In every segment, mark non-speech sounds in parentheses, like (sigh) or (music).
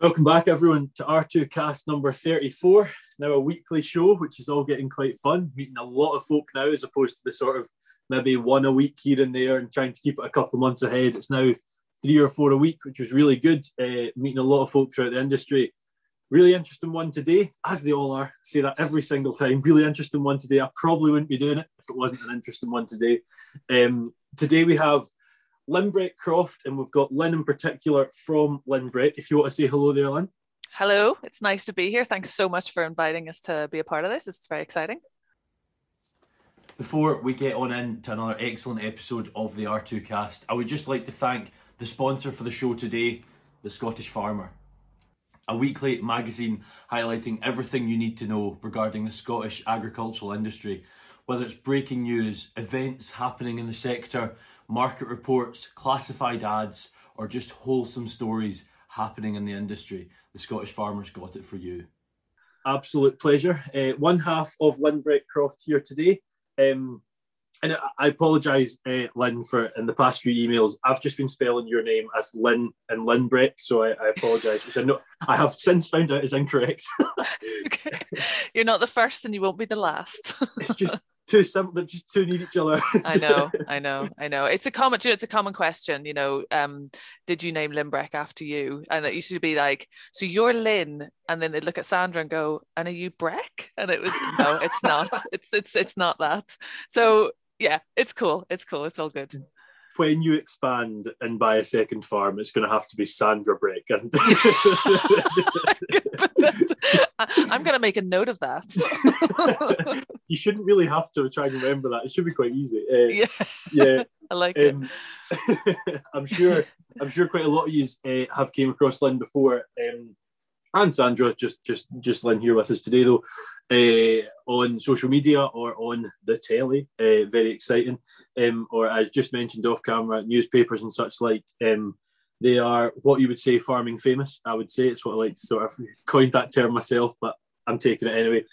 Welcome back, everyone, to R2Kast number 34. Now, a weekly show, which is all getting quite fun, meeting a lot of folk now, as opposed to the sort of maybe one a week here and there and trying to keep it a couple of months ahead. It's now three or four a week, which was really good, uh, meeting a lot of folk throughout the industry. Really interesting one today, as they all are. I say that every single time. Really interesting one today. I probably wouldn't be doing it if it wasn't an interesting one today. Um, today we have Lynn Croft, and we've got Lynn in particular from Lynn If you want to say hello there, Lynn. Hello, it's nice to be here. Thanks so much for inviting us to be a part of this. It's very exciting. Before we get on into another excellent episode of the R2Kast, I would just like to thank the sponsor for the show today, The Scottish Farmer. A weekly magazine highlighting everything you need to know regarding the Scottish agricultural industry, whether it's breaking news, events happening in the sector, market reports, classified ads, or just wholesome stories happening in the industry. The Scottish Farmers got it for you. Absolute pleasure. Uh, one half of Lynbreck Croft here today. Um, and I apologise, uh, Lynn, for in the past few emails. I've just been spelling your name as Lynn and Lynn Breck, so I, I apologise, which I know I have since found out is incorrect. (laughs) okay. You're not the first, and you won't be the last. (laughs) it's just two simple that just two need each other. (laughs) I know, I know, I know. It's a common, you know, it's a common question. You know, um, did you name Lynbreck after you? And it used to be like, so you're Lynn, and then they'd look at Sandra and go, and are you Breck? And it was no, it's not. (laughs) It's it's it's not that. So yeah, it's cool. It's cool. It's all good when you expand and buy a second farm, it's going to have to be Sandra Breck, isn't it? (laughs) I'm going to make a note of that. (laughs) you shouldn't really have to try and remember that. It should be quite easy. Uh, yeah, yeah. (laughs) I like um, it. I'm sure. I'm sure quite a lot of you uh, have came across Lynn before. Um, and Sandra, just just just Lynn here with us today though, uh, on social media or on the telly. Uh, very exciting. Um, or as just mentioned off camera, newspapers and such like. Um, they are what you would say farming famous. I would say it's what I like to sort of coin that term myself, but I'm taking it anyway.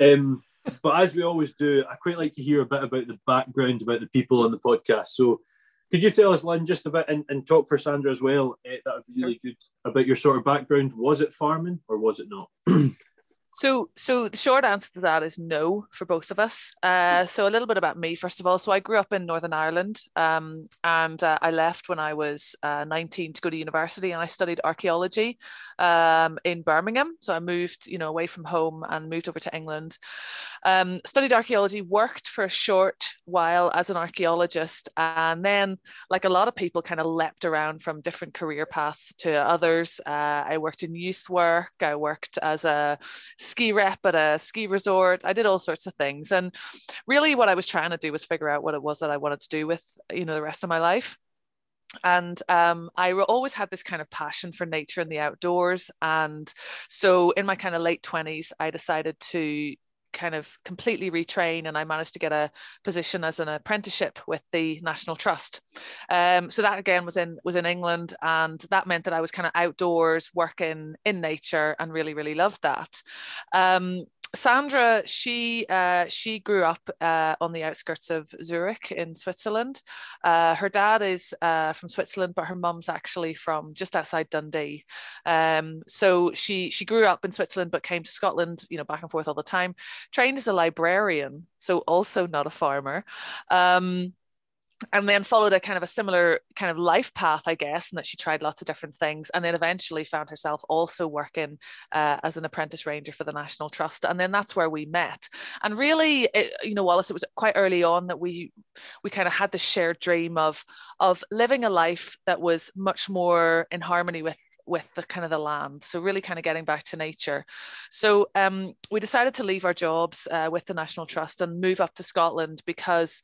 Um, but as we always do, I quite like to hear a bit about the background about the people on the podcast. So could you tell us, Lynn, just a bit and, and talk for Sandra as well? Uh, that would be really good about your sort of background. Was it farming or was it not? (clears throat) So, so the short answer to that is no for both of us. Uh, so, a little bit about me first of all. So, I grew up in Northern Ireland, um, and uh, I left when I was uh, 19 to go to university, and I studied archaeology um, in Birmingham. So, I moved, you know, away from home and moved over to England. Um, studied archaeology, worked for a short while as an archaeologist, and then, like a lot of people, kind of leapt around from different career paths to others. Uh, I worked in youth work. I worked as a ski rep at a ski resort. I did all sorts of things. And really what I was trying to do was figure out what it was that I wanted to do with, you know, the rest of my life and um, I always had this kind of passion for nature and the outdoors. And so in my kind of late 20s, I decided to kind of completely retrain and I managed to get a position as an apprenticeship with the National Trust. Um, so that again was in was in England and that meant that I was kind of outdoors working in nature and really really loved that. Um, Sandra, she uh, she grew up uh, on the outskirts of Zurich in Switzerland. Uh, her dad is uh, from Switzerland, but her mum's actually from just outside Dundee. Um, so she she grew up in Switzerland, but came to Scotland, you know, back and forth all the time. Trained as a librarian, so also not a farmer. Um, and then followed a kind of a similar kind of life path, I guess, and that she tried lots of different things, and then eventually found herself also working uh, as an apprentice ranger for the National Trust, and then that's where we met. And really, it, you know, Wallace, it was quite early on that we we kind of had this shared dream of of living a life that was much more in harmony with with the kind of the land. So really kind of getting back to nature. So um, we decided to leave our jobs uh, with the National Trust and move up to Scotland because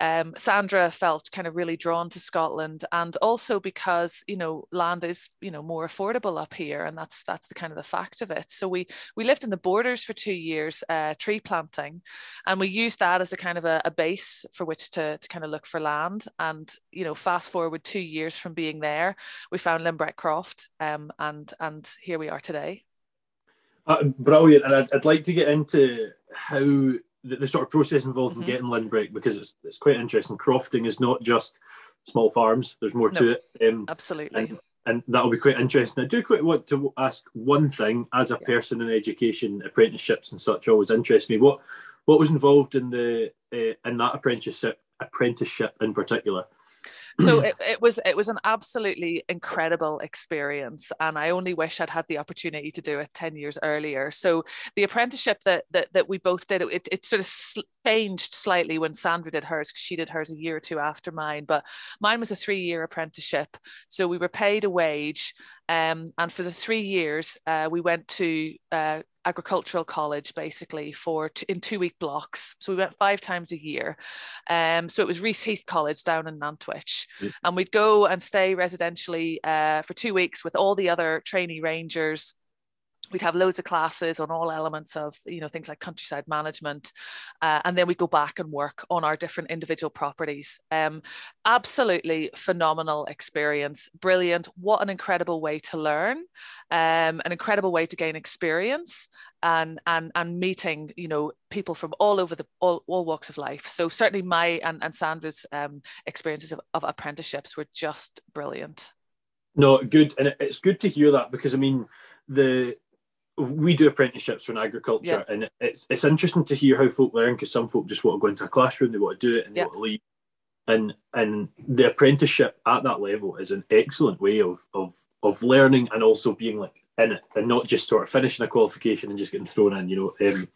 um, Sandra felt kind of really drawn to Scotland, and also because you know land is you know more affordable up here, and that's that's the kind of the fact of it. So we we lived in the borders for two years, uh, tree planting, and we used that as a kind of a, a base for which to to kind of look for land. And you know, fast forward two years from being there, we found Lynbreck Croft, um, and and here we are today. Uh, brilliant, and I'd, I'd like to get into how the, the sort of process involved mm-hmm. in getting Lynbreck because it's it's quite interesting. Crofting is not just small farms. There's more no, to it. Um, absolutely. And, and that'll be quite interesting. I do quite want to ask one thing as a yeah. person in education, apprenticeships and such always interest me. What what was involved in the uh, in that apprenticeship apprenticeship in particular? So (clears throat) it, it was it was an absolutely incredible experience and i only wish i'd had the opportunity to do it 10 years earlier. So the apprenticeship that that, that we both did it, it sort of changed slightly when sandra did hers because she did hers a year or two after mine but mine was a three year apprenticeship. So we were paid a wage um, and for the three years uh, we went to uh, agricultural college basically for t- in two week blocks. So we went five times a year. Um, so it was Reaseheath College down in Nantwich, yeah. and we'd go and stay residentially uh, for two weeks with all the other trainee rangers we'd have loads of classes on all elements of you know things like countryside management uh, and then we go back and work on our different individual properties. Um, absolutely phenomenal experience. Brilliant. What an incredible way to learn um, an incredible way to gain experience and and and meeting you know people from all over the all, all walks of life. So certainly my and, and sandra's um, experiences of, of apprenticeships were just brilliant. No good. And it's good to hear that because i mean the we do apprenticeships in agriculture, yeah. and it's it's interesting to hear how folk learn because some folk just want to go into a classroom, they want to do it, and they yeah. want to leave. And and the apprenticeship at that level is an excellent way of of of learning and also being like in it, and not just sort of finishing a qualification and just getting thrown in. You know, um,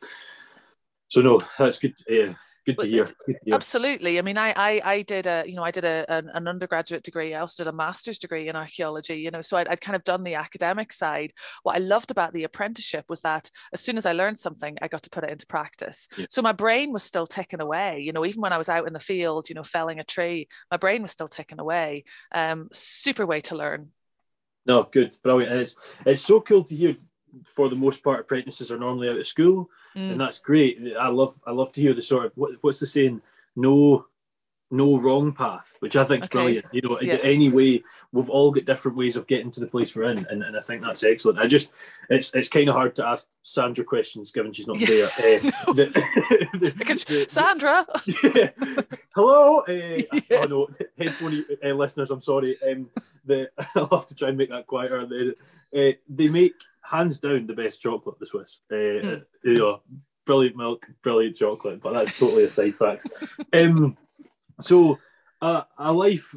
so no, that's good. To, Good to, hear. Good to hear. Absolutely. I mean, I, I, I did a, you know, I did a, an, an, undergraduate degree. I also did a master's degree in archaeology, you know, so I'd, I'd kind of done the academic side. What I loved about the apprenticeship was that as soon as I learned something, I got to put it into practice. Yeah. So my brain was still ticking away, you know, even when I was out in the field, you know, felling a tree, my brain was still ticking away. Um, super way to learn. No, good, brilliant. And it's, it's so cool to hear for the most part, apprentices are normally out of school, mm. and that's great. I love I love to hear the sort of what, what's the saying? No, no wrong path, which I think is okay. brilliant. You know, yeah. anyway, we've all got different ways of getting to the place we're in, and, and I think that's excellent. I just, it's it's kind of hard to ask Sandra questions given she's not there. (laughs) Uh, the, (laughs) the, the, Sandra, (laughs) hello. Uh, yeah. Oh no, headphone uh, listeners, I'm sorry. Um, the I'll have to try and make that quieter. The, uh, they make hands down the best chocolate, the Swiss. Uh, mm. You know, brilliant milk, brilliant chocolate, but that's totally a side fact. (laughs) Um, so uh, a life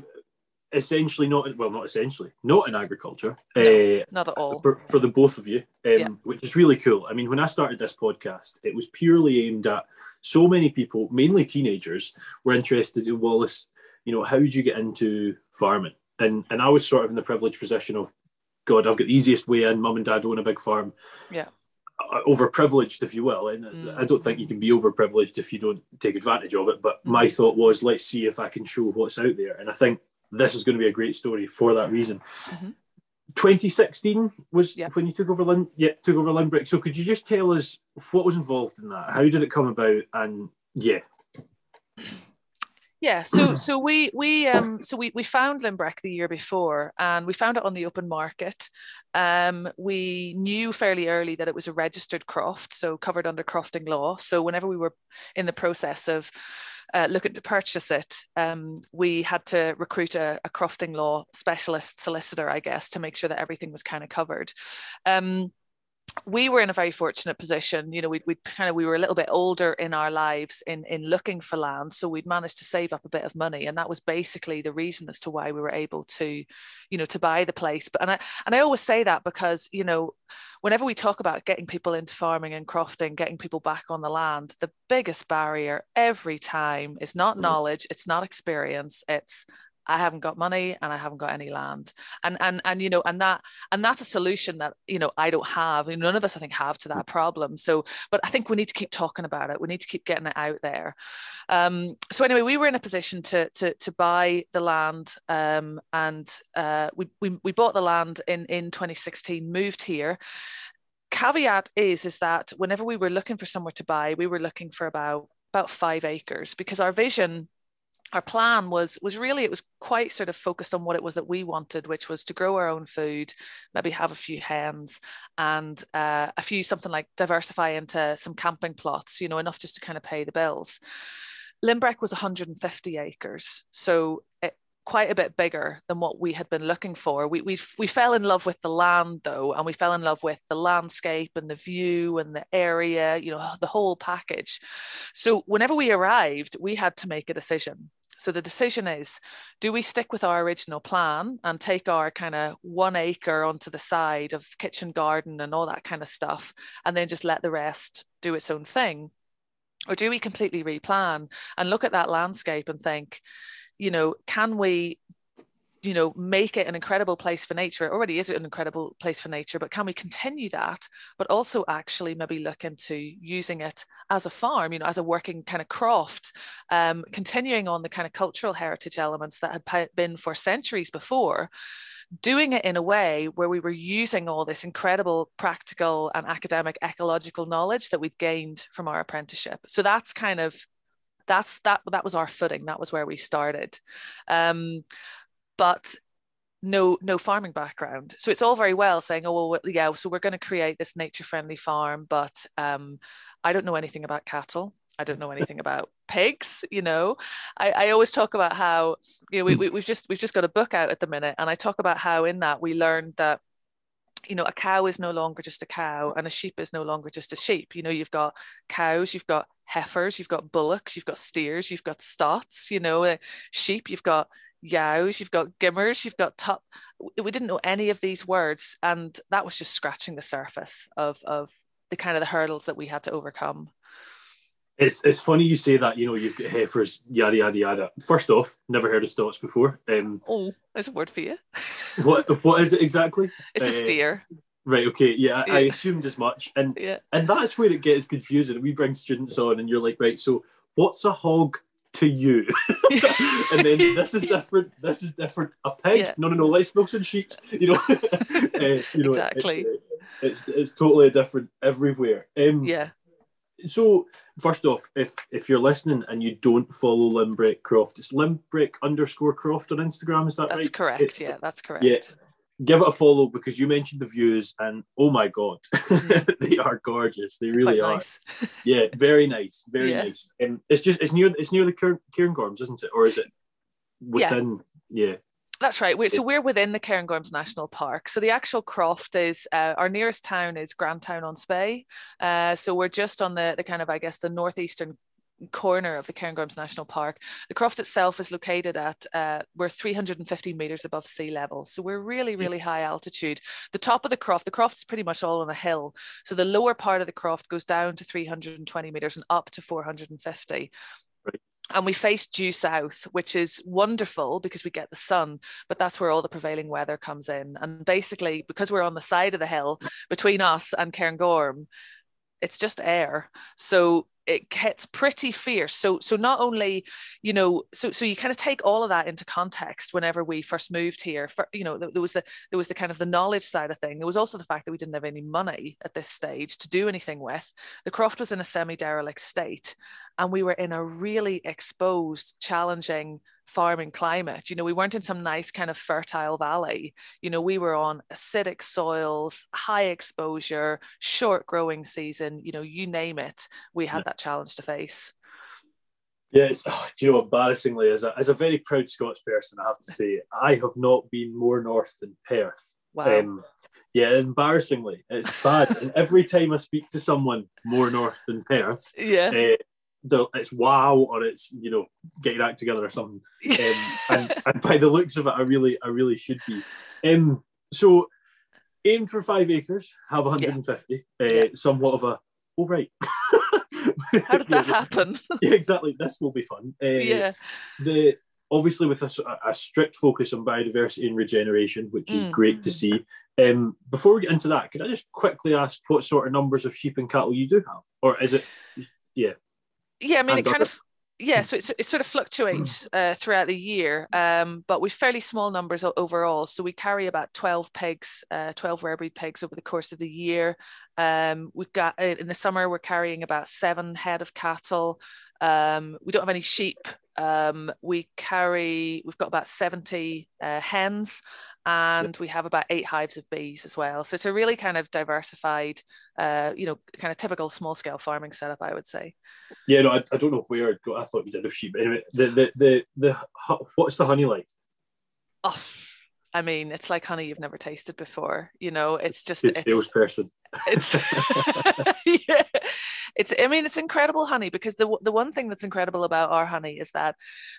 essentially not well not essentially not in agriculture no, uh, not at all for, for, the both of you um, yeah. which is really cool i mean when i started this podcast it was purely aimed at so many people mainly teenagers were interested in wallace you know how did you get into farming and and i was sort of in the privileged position of god i've got the easiest way in mum and dad own a big farm yeah uh, overprivileged, if you will. And mm. I don't think you can be overprivileged if you don't take advantage of it. But mm. my thought was, let's see if I can show what's out there. And I think this is going to be a great story for that reason. Mm-hmm. 2016 was yeah. when you took over Lin- yeah, took over Lynbreck. So could you just tell us what was involved in that? How did it come about? And yeah. Yeah, so so we we um so we we found Lynbreck the year before, and we found it on the open market. Um, we knew fairly early that it was a registered croft, so covered under crofting law. So whenever we were in the process of uh, looking to purchase it, um, we had to recruit a, a, crofting law specialist solicitor, I guess, to make sure that everything was kind of covered. Um, we were in a very fortunate position. You know, we we kind of we were a little bit older in our lives in in looking for land, so we'd managed to save up a bit of money, and that was basically the reason as to why we were able to, you know, to buy the place. But and I and I always say that because you know, whenever we talk about getting people into farming and crofting, getting people back on the land, the biggest barrier every time is not mm. knowledge, it's not experience, it's I haven't got money and I haven't got any land. And and and you know, and that and that's a solution that you know I don't have. None of us I think have to that problem. So, but I think we need to keep talking about it. We need to keep getting it out there. Um, so anyway, we were in a position to to to buy the land, um, and uh, we, we we bought the land in in 2016, moved here caveat is is that whenever we were looking for somewhere to buy we were looking for about about five acres because our vision our plan was was really it was quite sort of focused on what it was that we wanted which was to grow our own food maybe have a few hens and uh, a few something like diversify into some camping plots you know enough just to kind of pay the bills Lynbreck was 150 acres so it, quite a bit bigger than what we had been looking for. We we we fell in love with the land though, and we fell in love with the landscape and the view and the area, you know, the whole package. So whenever we arrived, we had to make a decision. So the decision is do we stick with our original plan and take our kind of one acre onto the side of kitchen garden and all that kind of stuff, and then just let the rest do its own thing? Or do we completely replan and look at that landscape and think, you know, can we you know make it an incredible place for nature. It already is an incredible place for nature but can we continue that but also actually maybe look into using it as a farm you know as a working kind of croft um, continuing on the kind of cultural heritage elements that had been for centuries before doing it in a way where we were using all this incredible practical and academic ecological knowledge that we'd gained from our apprenticeship. So that's kind of that's that that was our footing. That was where we started. Um, but no no farming background. So it's all very well saying oh well yeah so we're going to create this nature friendly farm but um, i don't know anything about cattle. I don't know anything about pigs you know? I, I always talk about how you know we, we, we've just we've just got a book out at the minute and i talk about how in that we learned that you know a cow is no longer just a cow and a sheep is no longer just a sheep. You know you've got cows you've got heifers you've got bullocks you've got steers you've got stots you know uh, sheep you've got yows, you've got gimmers, you've got top. We didn't know any of these words, and that was just scratching the surface of of the kind of the hurdles that we had to overcome. It's it's funny you say that. You know, you've got heifers, yada yada yada. First off, never heard of stots before. Um, oh, there's a word for you. (laughs) what what is it exactly? It's uh, a steer. Right. Okay. Yeah, yeah, I assumed as much, and yeah. and that's where it gets confusing. We bring students on, and you're like, right, so what's a hog? To you. (laughs) and then this is (laughs) different. This is different. A pig? Yeah. No, no, no. Let's smoke some sheep. You know, (laughs) uh, you know exactly. It, it's it's totally different everywhere. Um, yeah. So first off, if if you're listening and you don't follow Lynbreck Croft, it's Lynbreck underscore Croft on Instagram. Is that that's right? That's correct. It's, yeah, that's correct. Yeah give it a follow because you mentioned the views and oh my god (laughs) they are gorgeous they really are nice. (laughs) yeah very nice very yeah. nice and it's just it's near it's near the Cairngorms isn't it or is it within yeah, yeah. That's right. We're, so we're within the Cairngorms National Park. So the actual croft is uh, our nearest town is Grantown on Spey. Uh, so we're just on the the kind of I guess the northeastern corner of the Cairngorms National Park. The croft itself is located at, uh, we're 350 metres above sea level. So we're really, really high altitude. The top of the croft, the croft is pretty much all on a hill. So the lower part of the croft goes down to 320 metres and up to 450. And we face due south, which is wonderful because we get the sun, but that's where all the prevailing weather comes in. And basically, because we're on the side of the hill between us and Cairngorm, it's just air. So it gets pretty fierce. So so not only, you know, so so you kind of take all of that into context whenever we first moved here. For you know, there was the there was the kind of the knowledge side of thing. There was also the fact that we didn't have any money at this stage to do anything with. The croft was in a semi-derelict state, and we were in a really exposed, challenging farming climate. You know, we weren't in some nice kind of fertile valley. You know, we were on acidic soils, high exposure, short growing season, you know, you name it, we had that challenge to face. Yes, oh, you know, embarrassingly, as a, as a very proud Scots person, I have to say, I have not been more north than Perth. Wow. Um, yeah, embarrassingly, it's bad. and every time I speak to someone more north than Perth, (laughs) yeah, uh, it's wow or it's you know get your act together or something. Um, (laughs) and, and, by the looks of it, I really I really should be. Um, so aim for five acres, have 150. Yeah. Uh, yeah. Somewhat of a oh right. How did that happen? (laughs) yeah, exactly. This will be fun. Uh, yeah. The obviously with a, a, strict focus on biodiversity and regeneration, which is mm. great to see. Um, before we get into that, could I just quickly ask what sort of numbers of sheep and cattle you do have, or is it? Yeah yeah, I mean, it kind of yeah, so it, it sort of fluctuates uh, throughout the year, um, but we've fairly small numbers overall. So we carry about 12 pigs, uh, 12 rare breed pigs over the course of the year. Um, we've got uh, in the summer, we're carrying about seven head of cattle. Um, we don't have any sheep. Um, we carry, we've got about 70 uh, hens and we have about eight hives of bees as well. So it's a really kind of diversified, uh, you know, kind of typical small scale farming setup, I would say. Yeah, no, I, I don't know where I'd go. I thought you did have sheep. Anyway, the, the, the, the, what's the honey like? Oh, I mean, it's like honey you've never tasted before. You know, it's just Good salesperson. It's, (laughs) (laughs) yeah, it's. I mean, it's incredible honey because the the one thing that's incredible about our honey is that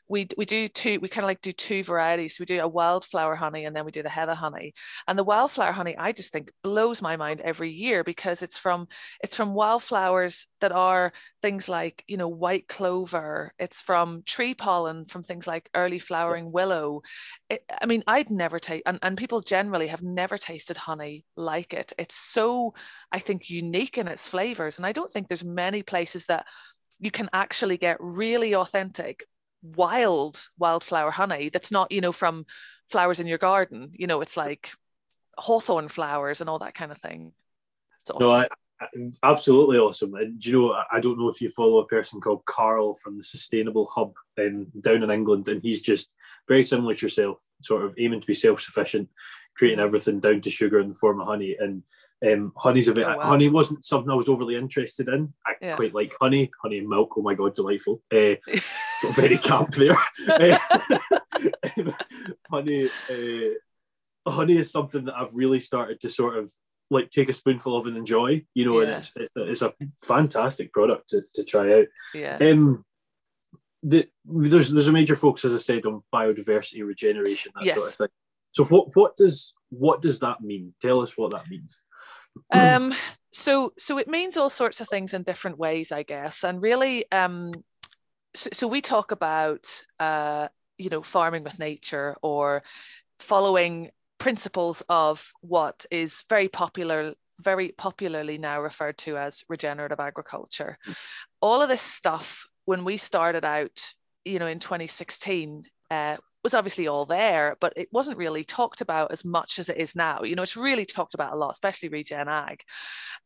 we we do two. We kind of like do two varieties. We do a wildflower honey and then we do the heather honey. And the wildflower honey, I just think blows my mind every year because it's from it's from wildflowers that are things like you know white clover. It's from tree pollen from things like early flowering willow. It, I mean, I'd never taste, and, and people generally have never tasted honey like it. It's so, I think, unique in its flavors. And I don't think there's many places that you can actually get really authentic, wild wildflower honey that's not, you know, from flowers in your garden. You know, it's like hawthorn flowers and all that kind of thing. Awesome. No, I, absolutely awesome. And do you know, I don't know if you follow a person called Carl from the Sustainable Hub in, down in England, and he's just very similar to yourself, sort of aiming to be self sufficient, creating everything down to sugar in the form of honey. And um, honey's a bit, oh, wow. honey wasn't something I was overly interested in. I yeah. quite like honey, honey and milk. Oh my God, delightful. Uh, (laughs) very camp there. (laughs) (laughs) honey, uh, honey is something that I've really started to sort of like take a spoonful of and enjoy, you know, yeah. and it's, it's, it's a fantastic product to, to try out. Yeah. Um, the, there's there's a major focus, as I said, on biodiversity regeneration, that yes. sort of thing. So what what does what does that mean? Tell us what that means. (clears throat) Um, so so it means all sorts of things in different ways, I guess, and really, um, so, so we talk about uh, you know farming with nature or following principles of what is very popular very popularly now referred to as regenerative agriculture. All of this stuff when we started out you know in 2016 uh, was obviously all there but it wasn't really talked about as much as it is now. You know it's really talked about a lot especially regen ag.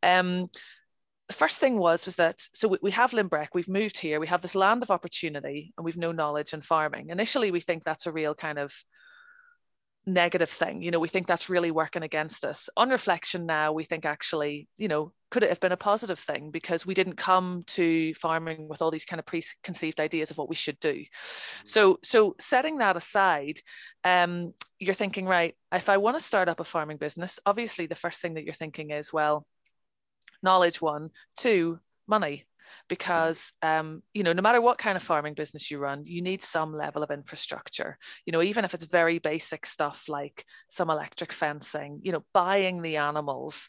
Um, the first thing was was that so we, have Lynbreck, we've moved here, we have this land of opportunity, and we've no knowledge in farming. Initially, we think that's a real kind of negative thing. You know, we think that's really working against us. On reflection now, we think actually, you know, could it have been a positive thing because we didn't come to farming with all these kind of preconceived ideas of what we should do. Mm-hmm. So, so setting that aside, um, you're thinking, right, if I want to start up a farming business, obviously the first thing that you're thinking is, well, knowledge one, two, money because um, you know no matter what kind of farming business you run you need some level of infrastructure. You know even if it's very basic stuff like some electric fencing you know buying the animals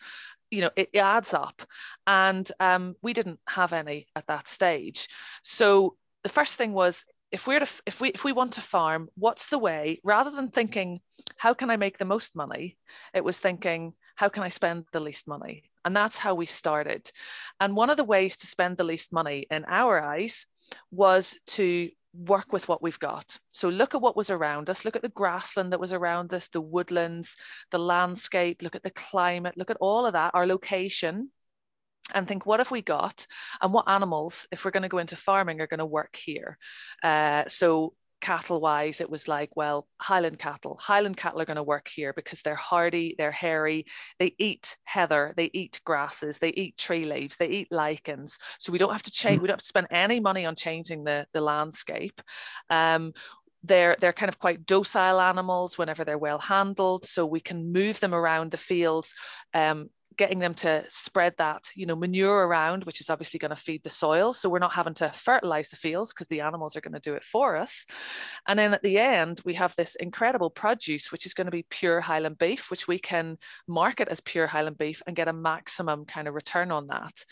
you know it, adds up. And um, we didn't have any at that stage. So the first thing was if we're to, if we if we want to farm what's the way? Rather than thinking how can i make the most money? It was thinking how can i spend the least money and that's how we started. And one of the ways to spend the least money in our eyes was to work with what we've got. So look at what was around us, look at the grassland that was around us, the woodlands, the landscape, look at the climate, look at all of that, our location, and think what have we got? And what animals if we're going to go into farming are going to work here? Uh, so cattle wise, it was like, well, Highland cattle. Highland cattle are going to work here because they're hardy, they're hairy, they eat heather, they eat grasses, they eat tree leaves, they eat lichens. So we don't have to change, we don't have to spend any money on changing the, the landscape. Um, they're they're kind of quite docile animals whenever they're well handled so we can move them around the fields um, getting them to spread that you know manure around which is obviously going to feed the soil. So we're not having to fertilize the fields because the animals are going to do it for us. And then at the end we have this incredible produce which is going to be pure highland beef which we can market as pure highland beef and get a maximum kind of return on that.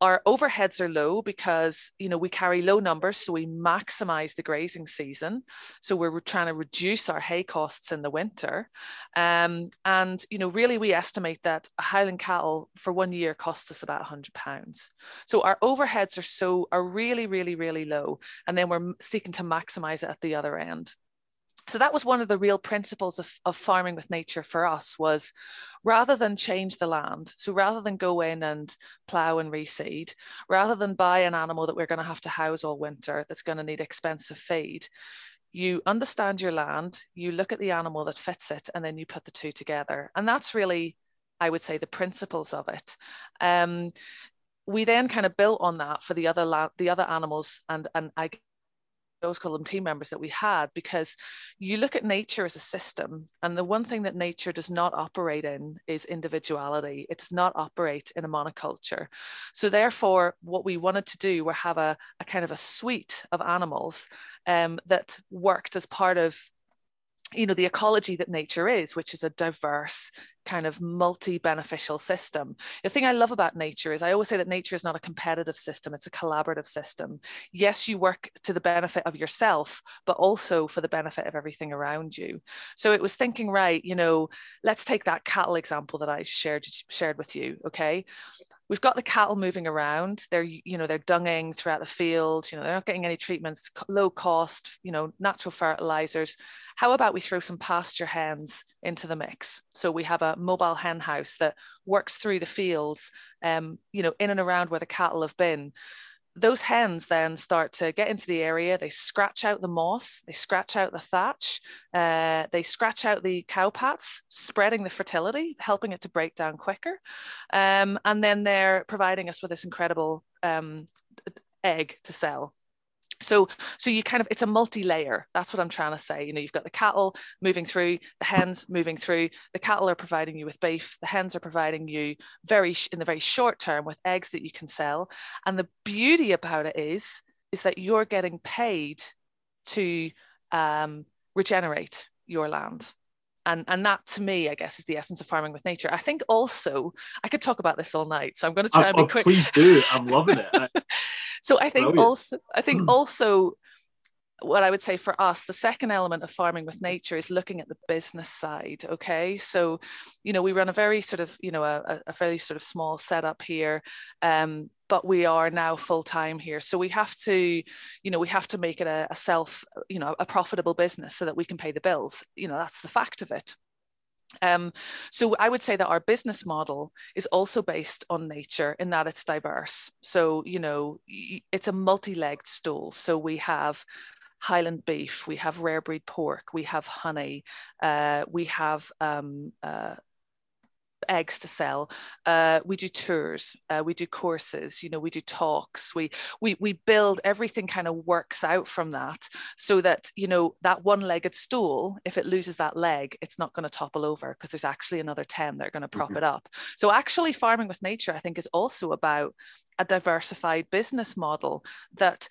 Our overheads are low because you know we carry low numbers so we maximize the grazing season. So we're trying to reduce our hay costs in the winter. Um, and you know really we estimate that a highland cattle for one year costs us about 100 pounds. So our overheads are so are really really really low and then we're seeking to maximize it at the other end. So that was one of the real principles of, of farming with nature for us was rather than change the land so rather than go in and plow and reseed rather than buy an animal that we're going to have to house all winter that's going to need expensive feed you understand your land you look at the animal that fits it and then you put the two together. And that's really I would say, the principles of it. Um, we then kind of built on that for the other la- the other animals and and I always call them team members that we had because you look at nature as a system and the one thing that nature does not operate in is individuality it does not operate in a monoculture so therefore what we wanted to do were have a, a kind of a suite of animals um, that worked as part of you know the ecology that nature is which is a diverse kind of multi-beneficial system. The thing i love about nature is i always say that nature is not a competitive system it's a collaborative system. Yes you work to the benefit of yourself but also for the benefit of everything around you. So it was thinking right you know let's take that cattle example that i shared shared with you okay we've got the cattle moving around. They're you know they're dunging throughout the field you know they're not getting any treatments low cost you know natural fertilizers. How about we throw some pasture hens into the mix? So we have a mobile hen house that works through the fields um, you know in and around where the cattle have been those hens then start to get into the area. They scratch out the moss, they scratch out the thatch, uh, they scratch out the cow pats, spreading the fertility, helping it to break down quicker. Um, and then they're providing us with this incredible um, egg to sell so so you kind of it's a multi-layer that's what i'm trying to say. You know you've got the cattle moving through the hens moving through the cattle are providing you with beef the hens are providing you very in the very short term with eggs that you can sell. And the beauty about it is is that you're getting paid to um, regenerate your land and and that to me i guess is the essence of farming with nature. I think also i could talk about this all night so i'm going to oh, try and be oh, quick. please do. I'm loving it. (laughs) So i think Brilliant. also i think (clears throat) also what I would say for us, the second element of farming with nature is looking at the business side. Okay. So, you know, we run a very sort of, you know, a, a very sort of small setup here. Um, but we are now full time here. So we have to, you know, we have to make it a, a self, you know, a profitable business so that we can pay the bills. You know, that's the fact of it. Um, so I would say that our business model is also based on nature in that it's diverse. So, you know, it's a multi-legged stool. So we have Highland beef, we have rare breed pork, we have honey, uh, we have um, uh, eggs to sell. Uh, we do tours, uh, we do courses, you know, we do talks. We we we build everything kind of works out from that, so that you know that one-legged stool, if it loses that leg, it's not going to topple over because there's actually another ten that are going to prop mm-hmm. it up. So actually, farming with nature, I think, is also about a diversified business model that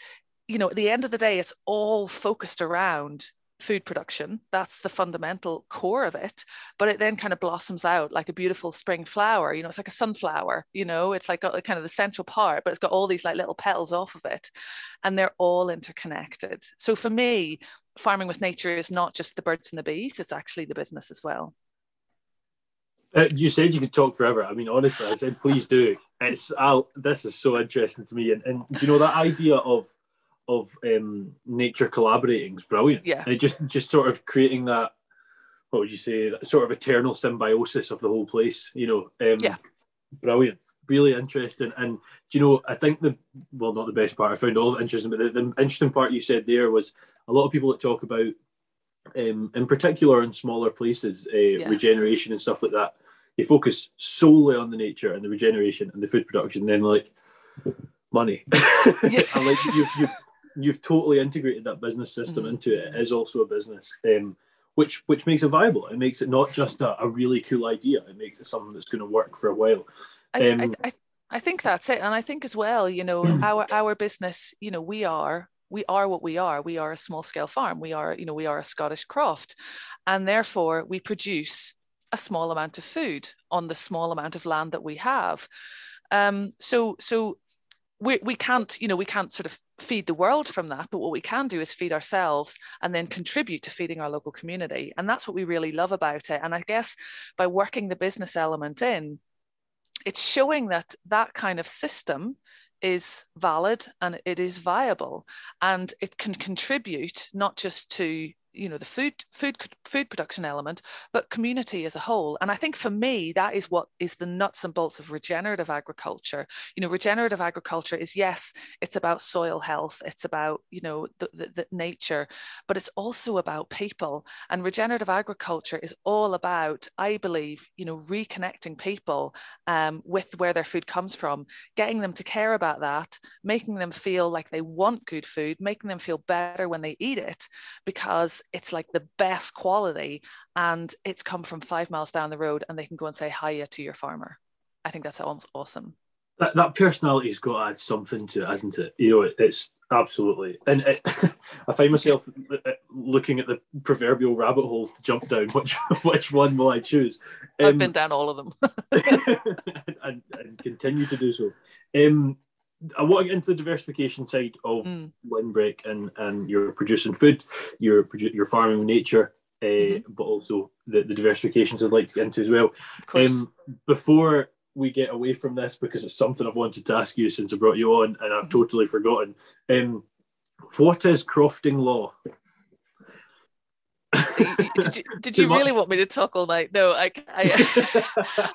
you know, at the end of the day, it's all focused around food production. That's the fundamental core of it. But it then kind of blossoms out like a beautiful spring flower. You know, it's like a sunflower, you know, it's like got kind of the central part, but it's got all these like little petals off of it. And they're all interconnected. So for me, farming with nature is not just the birds and the bees, it's actually the business as well. Uh, you said you could talk forever. I mean, honestly, I said please do. It's I'll, this is so interesting to me, and, and do you know that idea of of um, nature collaborating is brilliant. Yeah, it just just sort of creating that. What would you say? That sort of eternal symbiosis of the whole place. You know. Um, yeah. Brilliant. Really interesting. And do you know? I think the well, not the best part. I found all of it interesting, but the, the interesting part you said there was a lot of people that talk about, um, in particular in smaller places, uh, yeah. regeneration and stuff like that. They focus solely on the nature and the regeneration and the food production. then like money. (laughs) Yeah. and like you, you you've totally integrated that business system mm-hmm. into it. It is also a business, um, which which makes it viable. It makes it not just a, a, really cool idea. It makes it something that's going to work for a while. Um, I, I, I, I think that's it, and I think as well, you know, (clears throat) our our business, you know, we are we are what we are. We are a small scale farm. We are, you know, we are a Scottish croft, and therefore we produce a small amount of food on the small amount of land that we have. Um, so so we, we can't you know we can't sort of feed the world from that but what we can do is feed ourselves and then contribute to feeding our local community. And that's what we really love about it. And i guess by working the business element in it's showing that that kind of system is valid and it is viable. And it can contribute not just to you know the food food food production element but community as a whole. And i think for me that is what is the nuts and bolts of regenerative agriculture. You know regenerative agriculture is yes it's about soil health it's about you know the, the, the nature but it's also about people. And regenerative agriculture is all about i believe you know reconnecting people um, with where their food comes from getting them to care about that making them feel like they want good food making them feel better when they eat it because it's like the best quality and it's come from five miles down the road and they can go and say hiya to your farmer. I think that's almost awesome. That, that personality's got to add something to it, hasn't it? You know, it's absolutely. And it, (laughs) I find myself uh, looking at the proverbial rabbit holes to jump down. (laughs) Which which one will I choose? Um, I've been down all of them, (laughs) and, and, continue to do so. Um, I want to get into the diversification side of mm. Lynbreck and and you're producing food, you're produ- you're farming nature, uh, mm-hmm. but also the, the diversifications I'd like to get into as well. Um, before we get away from this, because it's something I've wanted to ask you since I brought you on, and I've mm-hmm. totally forgotten. Um, what is crofting law? Did you, (laughs) did you really want me to talk all night? No, I, (laughs) I,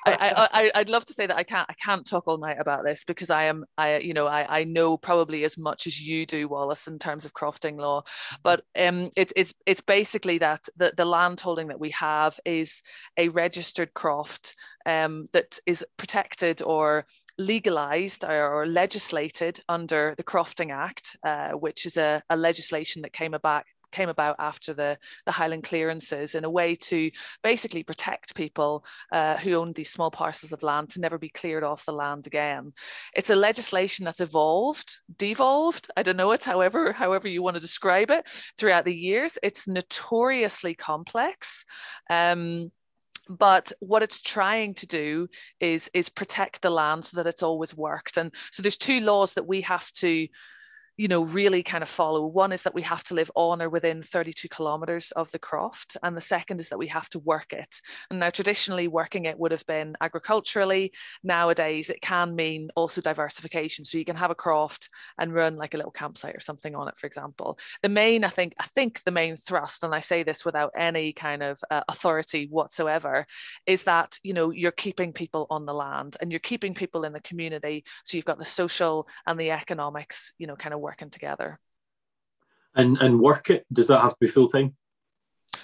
I, I, would love to say that I can't, I can't talk all night about this because I am, I, you know, I, I know probably as much as you do, Wallace, in terms of crofting law. But um, it's, it's, it's basically that the, the land holding that we have is a registered croft um, that is protected or legalized or, legislated under the Crofting Act, uh, which is a, a, legislation that came about came about after the, the Highland clearances in a way to basically protect people uh, who owned these small parcels of land to never be cleared off the land again. It's a legislation that's evolved, devolved, I don't know it, however, however you want to describe it, throughout the years. It's notoriously complex. Um, but what it's trying to do is is protect the land so that it's always worked and so there's two laws that we have to you know, really kind of follow. One is that we have to live on or within 32 kilometers of the croft. And the second is that we have to work it. And now, traditionally, working it would have been agriculturally. Nowadays, it can mean also diversification. So you can have a croft and run like a little campsite or something on it, for example. The main, I think, I think the main thrust, and I say this without any kind of uh, authority whatsoever, is that, you know, you're keeping people on the land and you're keeping people in the community. So you've got the social and the economics, you know, kind of working together. And and work it does that have to be full time?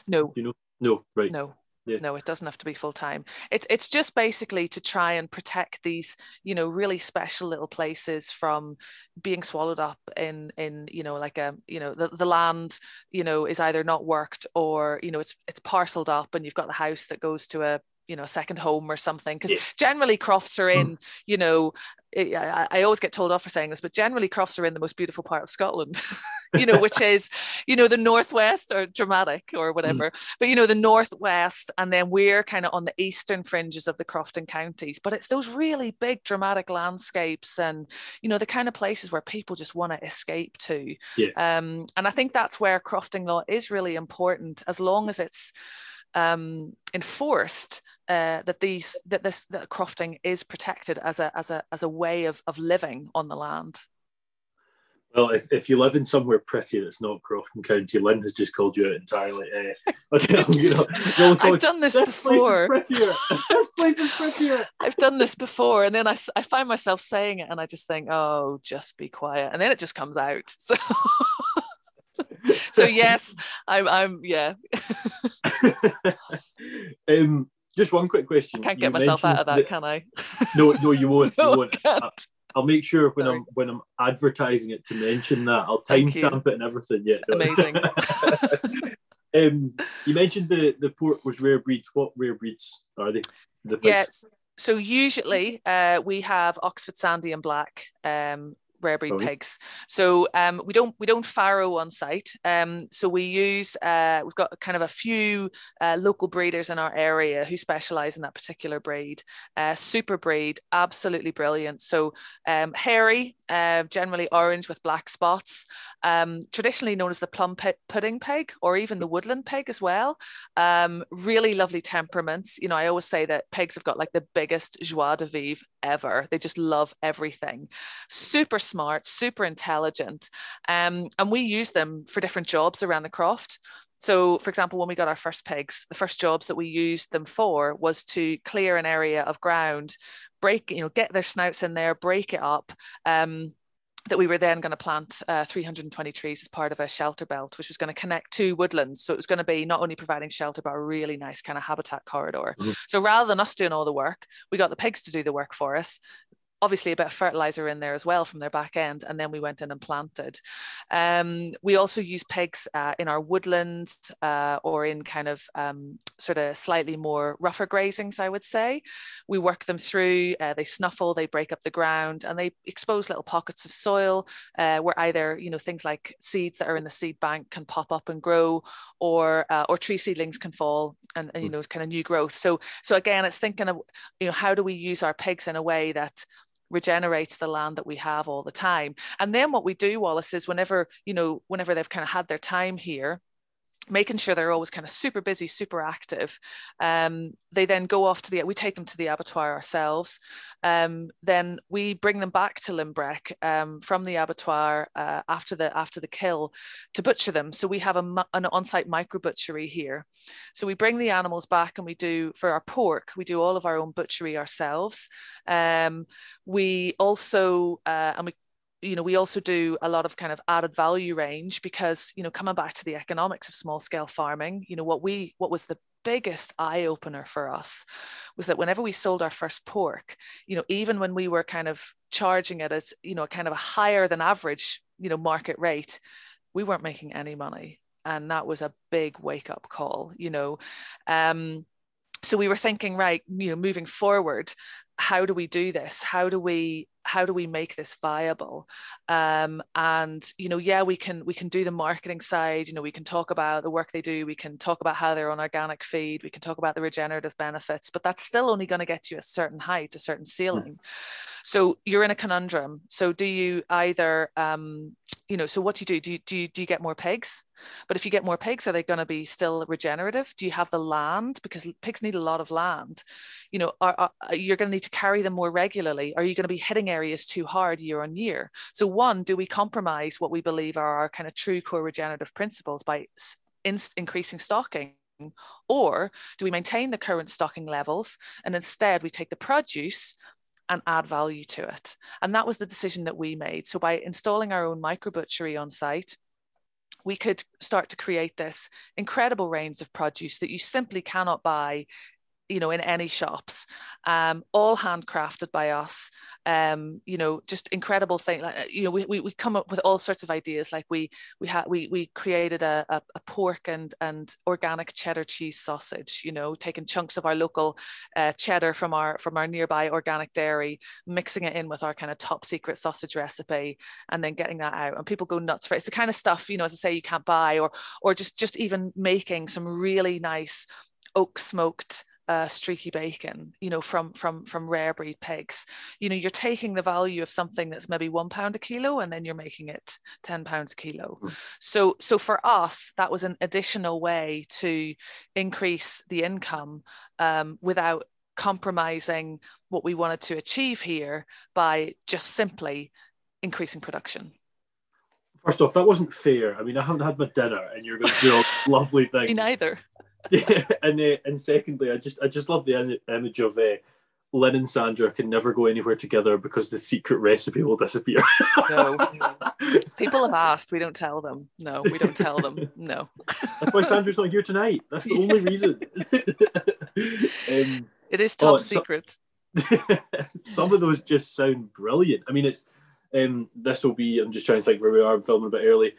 No. You know, no, right? No. Yeah. No, it doesn't have to be full time. It's it's just basically to try and protect these, you know, really special little places from being swallowed up in in you know like a you know the, the land you know is either not worked or you know it's it's parceled up and you've got the house that goes to a you know second home or something because yeah. generally crofts are in mm. you know I, I, always get told off for saying this, but generally crofts are in the most beautiful part of Scotland, (laughs) you know, which is, you know, the northwest or dramatic or (laughs) mm. whatever, but you know, the northwest, and then we're kind of on the eastern fringes of the crofting counties. But it's those really big dramatic landscapes and you know the kind of places where people just want to escape to. Yeah. Um, and I think that's where crofting law is really important, as long as it's um, enforced uh, that these that this that crofting is protected as a as a as a way of of living on the land. Well, if, if you live in somewhere pretty that's not Crofting County, Lynn has just called you out entirely. Uh, (laughs) (laughs) you know, I've done this, this before. Place is prettier. this place is prettier. (laughs) I've done this before, and then I, I find myself saying it, and I just think, oh, just be quiet, and then it just comes out. So. so yes, I'm. I'm. Yeah. um, just one quick question. I can't get you myself out of that, that, can I? (laughs) no, no, you won't. (laughs) no, you won't. I, will make sure when Sorry. I'm when I'm advertising it to mention that. I'll timestamp it and everything. Yeah, no. amazing. (laughs) um, you mentioned the the pork was rare breeds. What rare breeds are they? The yes. So usually uh, we have Oxford Sandy and Black um, rare breed Sorry. pigs. So um, we don't we don't farrow on site. Um, so we use uh, we've got kind of a few uh, local breeders in our area who specialize in that particular breed. Uh, super breed, absolutely brilliant. So um, hairy, uh, generally orange with black spots, um, traditionally known as the plum pudding pig or even the woodland pig as well. Um, really lovely temperaments. You know, I always say that pigs have got like the biggest joie de vivre ever. They just love everything. Super smart, super intelligent. Um, and we use them for different jobs around the croft. So, for example, when we got our first pigs, the first jobs that we used them for was to clear an area of ground, break, you know, get their snouts in there, break it up. Um, that we were then going to plant uh, 320 trees as part of a shelter belt, which was going to connect two woodlands. So it was going to be not only providing shelter, but a really nice kind of habitat corridor. Mm-hmm. So rather than us doing all the work, we got the pigs to do the work for us obviously a bit of fertilizer in there as well from their back end and then we went in and planted. Um, we also use pigs uh, in our woodlands uh, or in kind of um, sort of slightly more rougher grazings i would say. We work them through uh, they snuffle they break up the ground and they expose little pockets of soil uh, where either you know things like seeds that are in the seed bank can pop up and grow or uh, or tree seedlings can fall and, and you hmm. know kind of new growth. So so again it's thinking of you know how do we use our pigs in a way that regenerates the land that we have all the time. And then what we do, Wallace, is whenever, you know, whenever they've kind of had their time here, making sure they're always kind of super busy, super active. Um, they then go off to the, we take them to the abattoir ourselves. Um, then we bring them back to Lynbreck um, from the abattoir uh, after the after the kill to butcher them. So we have a, an on-site micro butchery here. So we bring the animals back and we do for our pork, we do all of our own butchery ourselves. Um, we also uh, and we you know we also do a lot of kind of added value range because you know coming back to the economics of small scale farming you know what we what was the biggest eye opener for us was that whenever we sold our first pork you know even when we were kind of charging it as you know kind of a higher than average you know market rate we weren't making any money. And that was a big wake up call you know. Um so we were thinking right you know moving forward how do we do this? How do we how do we make this viable um, and you know yeah we can we can do the marketing side you know we can talk about the work they do we can talk about how they're on organic feed we can talk about the regenerative benefits but that's still only going to get you a certain height a certain ceiling so you're in a conundrum so do you either um, you know so what do you do do you, do you, do you get more pigs but if you get more pigs, are they going to be still regenerative? Do you have the land? Because pigs need a lot of land. You know, are, are, you're going to need to carry them more regularly. Are you going to be hitting areas too hard year on year? So, one, do we compromise what we believe are our kind of true core regenerative principles by in- increasing stocking? Or do we maintain the current stocking levels and instead we take the produce and add value to it? And that was the decision that we made. So by installing our own micro butchery on site, we could start to create this incredible range of produce that you simply cannot buy you know in any shops um, all handcrafted by us um, you know just incredible thing like you know we, we, we come up with all sorts of ideas like we we had we we created a, a, a, pork and and organic cheddar cheese sausage you know taking chunks of our local uh, cheddar from our from our nearby organic dairy mixing it in with our kind of top secret sausage recipe and then getting that out. And people go nuts for it. It's the kind of stuff you know as i say you can't buy or or just just even making some really nice oak smoked uh, streaky bacon, you know, from from from rare breed pigs. You know, you're taking the value of something that's maybe one pound a kilo, and then you're making it ten pounds a kilo. Mm. So so for us, that was an additional way to increase the income um, without compromising what we wanted to achieve here by just simply increasing production. First off, that wasn't fair. I mean, I haven't had my dinner, and you're going to do a (laughs) lovely thing. Me neither. (laughs) and uh, and secondly, I just I just love the image of uh, Lynn and Sandra can never go anywhere together because the secret recipe will disappear. no, (laughs) people have asked. We don't tell them. No, we don't tell them. No. That's why Sandra's not here tonight. That's the only reason. (laughs) um, it is top oh, secret. some of those just sound brilliant. I mean, it's um, this will be. I'm just trying to think where we are. I'm filming a bit early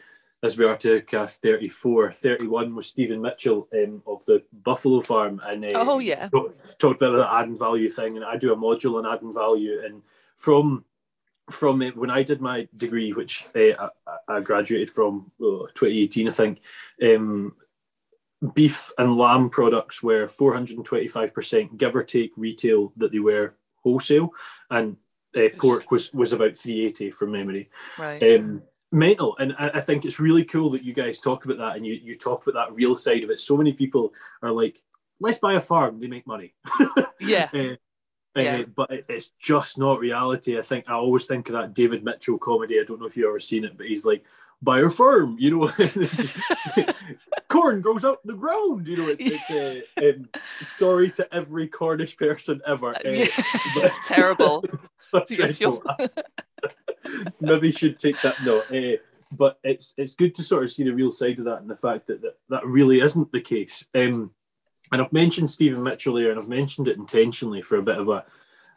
as we are to cast 34 31 with Stephen Mitchell um, of the Buffalo Farm and uh, oh yeah. talked, talked about the adding value thing and I do a module on adding value and from from it, when I did my degree which uh, I, I, graduated from 2018 I think um, beef and lamb products were 425% give or take retail that they were wholesale and uh, pork was was about 380 from memory. Right. Um, mental and i think it's really cool that you guys talk about that and you, you talk about that real side of it so many people are like let's buy a farm they make money (laughs) yeah uh, Yeah. Uh, but it, it's just not reality. I think I always think of that David Mitchell comedy. I don't know if you've ever seen it, but he's like, buy a farm, you know, (laughs) corn grows out the ground, you know. It's, (laughs) it's a um, sorry to every Cornish person ever. Uh, but- Terrible. That's To your dreadful. Maybe should take that note. Uh, but it's it's good to sort of see the real side of that and the fact that that, that really isn't the case. Um, and I've mentioned Stephen Mitchell here, and I've mentioned it intentionally for a bit of a,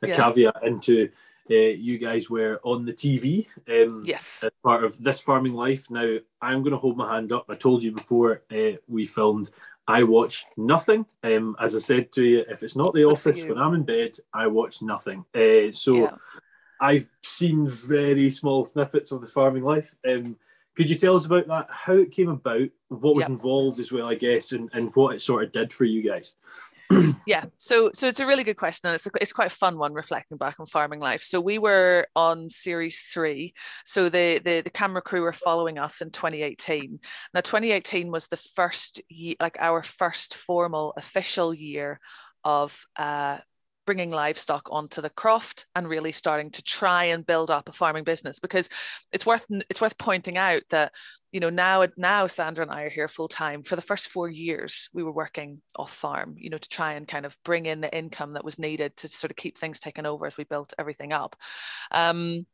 a Yeah. caveat into uh, you guys were on the TV. Um, Yes. as part of this farming life. Now, I'm going to hold my hand up. I told you before uh, we filmed, I watch nothing. Um, as I said to you, if it's not The Office, when I'm in bed, I watch nothing. Uh, so Yeah. I've seen very small snippets of the farming life. Um, could you tell us about that? How it came about, what was Yep. involved as well, I guess, and, and what it sort of did for you guys? (clears throat) Yeah, so so it's a really good question, and it's a, it's quite a fun one reflecting back on farming life. So we were on series three, so the the, the camera crew were following us in 2018. Now 2018 was the first ye- like our first formal official year of uh, bringing livestock onto the croft and really starting to try and build up a farming business because it's worth it's worth pointing out that you know now now Sandra and I are here full time for the first 4 years we were working off farm you know to try and kind of bring in the income that was needed to sort of keep things taken over as we built everything up. Um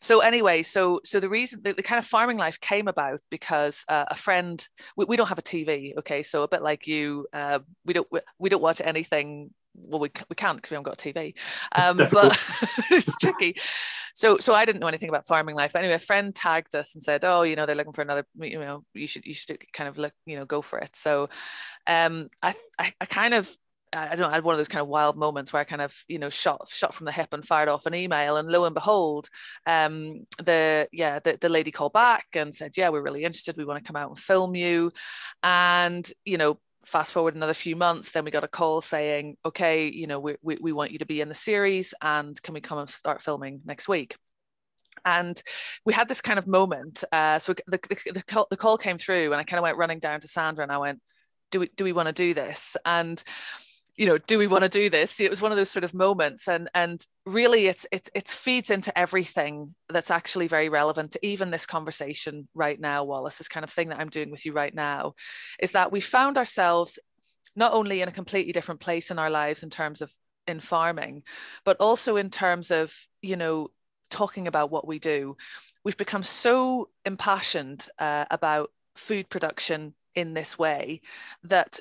so anyway so so the reason the, the kind of farming life came about because uh, a friend we, we don't have a tv okay? So a bit like you uh, we don't we, we don't watch anything well we, we can't because we haven't got a tv (laughs) um, difficult. but (laughs) it's tricky. So so i didn't know anything about farming life. Anyway a friend tagged us and said oh you know they're looking for another you know you should you should kind of look you know go for it. So um i i, I kind of I don't know, I had one of those kind of wild moments where I kind of, you know, shot shot from the hip and fired off an email, and lo and behold, um, the yeah, the, the lady called back and said, yeah, we're really interested. We want to come out and film you, and you know, fast forward another few months, then we got a call saying, okay, you know, we we, we want you to be in the series, and can we come and start filming next week? And we had this kind of moment. Uh, so the, the, the, call, the call came through, and I kind of went running down to Sandra, and I went, "Do we do we want to do this?" And you know do we want to do this? It was one of those sort of moments and and really it's it's it feeds into everything that's actually very relevant to even this conversation right now wallace this kind of thing that i'm doing with you right now is that we found ourselves not only in a completely different place in our lives in terms of in farming but also in terms of you know talking about what we do. We've become so impassioned uh, about food production in this way that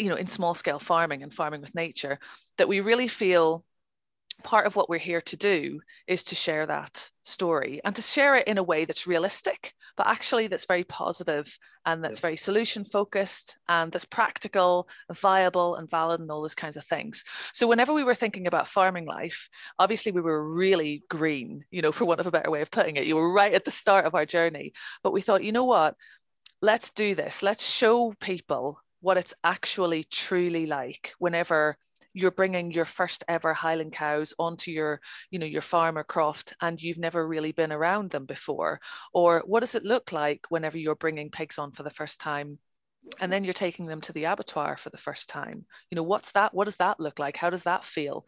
you know in small scale farming and farming with nature that we really feel part of what we're here to do is to share that story and to share it in a way that's realistic but actually that's very positive and that's very solution focused and that's practical viable and valid and all those kinds of things. So whenever we were thinking about farming life obviously we were really green you know for want of a better way of putting it. You were right at the start of our journey but we thought you know what? Let's do this. Let's show people what it's actually truly like whenever you're bringing your first ever highland cows onto your you know your farm or croft and you've never really been around them before? Or what does it look like whenever you're bringing pigs on for the first time and then you're taking them to the abattoir for the first time? You know what's that what does that look like? How does that feel?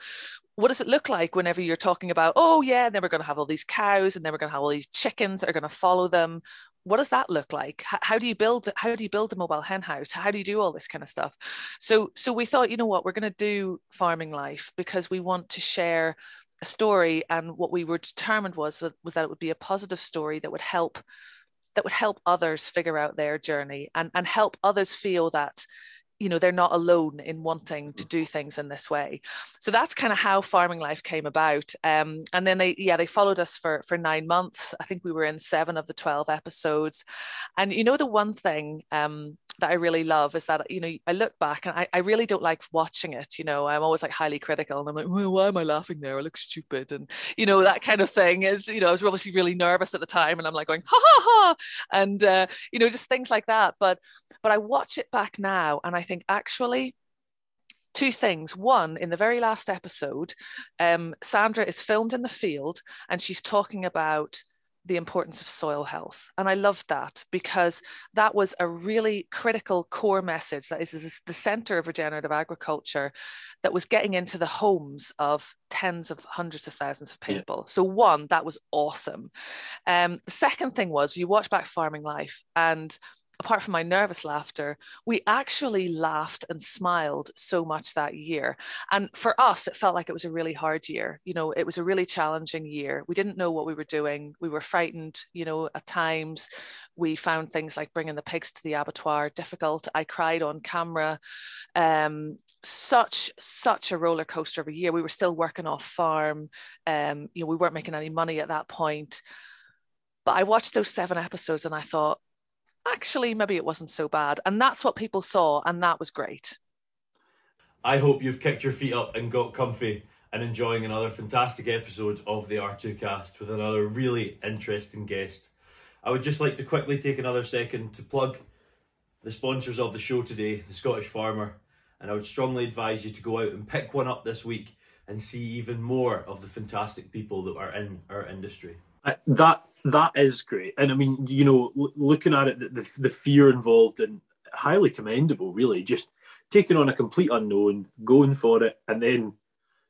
What does it look like whenever you're talking about oh yeah and then we're going to have all these cows and then we're going to have all these chickens that are going to follow them what does that look like? How, do you build how do you build a mobile hen house how do you do all this kind of stuff? So so we thought you know what? We're going to do farming life because we want to share a story. And what we were determined was was that it would be a positive story that would help that would help others figure out their journey and and help others feel that you know they're not alone in wanting to do things in this way. So that's kind of how farming life came about. Um, and then they yeah they followed us for for nine months. I think we were in seven of the 12 episodes. And you know the one thing um, that I really love is that you know I look back and I, I really don't like watching it you know I'm always like highly critical and I'm like well, why am I laughing there? I look stupid and you know that kind of thing is you know I was obviously really nervous at the time and I'm like going ha ha ha and uh, you know just things like that but but I watch it back now and I think actually two things. One in the very last episode um, Sandra is filmed in the field and she's talking about the importance of soil health. And I loved that because that was a really critical core message that is the center of regenerative agriculture that was getting into the homes of tens of hundreds of thousands of people. Yeah. So, one, that was awesome. Um, the second thing was you watch back Farming Life and apart from my nervous laughter, we actually laughed and smiled so much that year. And for us, it felt like it was a really hard year. You know, it was a really challenging year. We didn't know what we were doing. We were frightened, you know, at times. We found things like bringing the pigs to the abattoir difficult. I cried on camera. Um, such, such a roller coaster of a year. We were still working off farm. Um, you know, we weren't making any money at that point. But I watched those seven episodes and I thought, actually, maybe it wasn't so bad. And that's what people saw, and that was great. I hope you've kicked your feet up and got comfy and enjoying another fantastic episode of the R2Kast with another really interesting guest. I would just like to quickly take another second to plug the sponsors of the show today, the Scottish Farmer, and I would strongly advise you to go out and pick one up this week and see even more of the fantastic people that are in our industry. that that is great, and I mean, you know, looking at it, the, the fear involved and highly commendable, really. Just taking on a complete unknown, going for it, and then,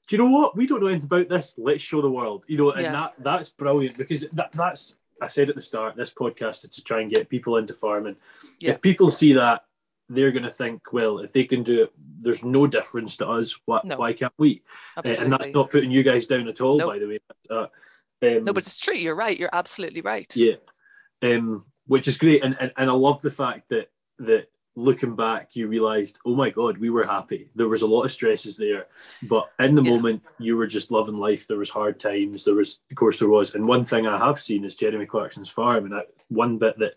do you know what? We don't know anything about this. Let's show the world. You know, and yeah. that that's brilliant because that that's I said at the start, this podcast is to try and get people into farming. Yeah. If people see that, they're going to think, well, if they can do it, there's no difference to us. Why, no. why can't we? Uh, and that's not putting you guys down at all, nope. by the way. Uh, um, no, but it's true. You're right. You're absolutely right. Yeah, um, which is great, and, and and I love the fact that that looking back, you realised, oh my god, we were happy. There was a lot of stresses there, but in the yeah. moment, you were just loving life. There was hard times. There was, of course, there was. And one thing I have seen is Jeremy Clarkson's farm, and that one bit that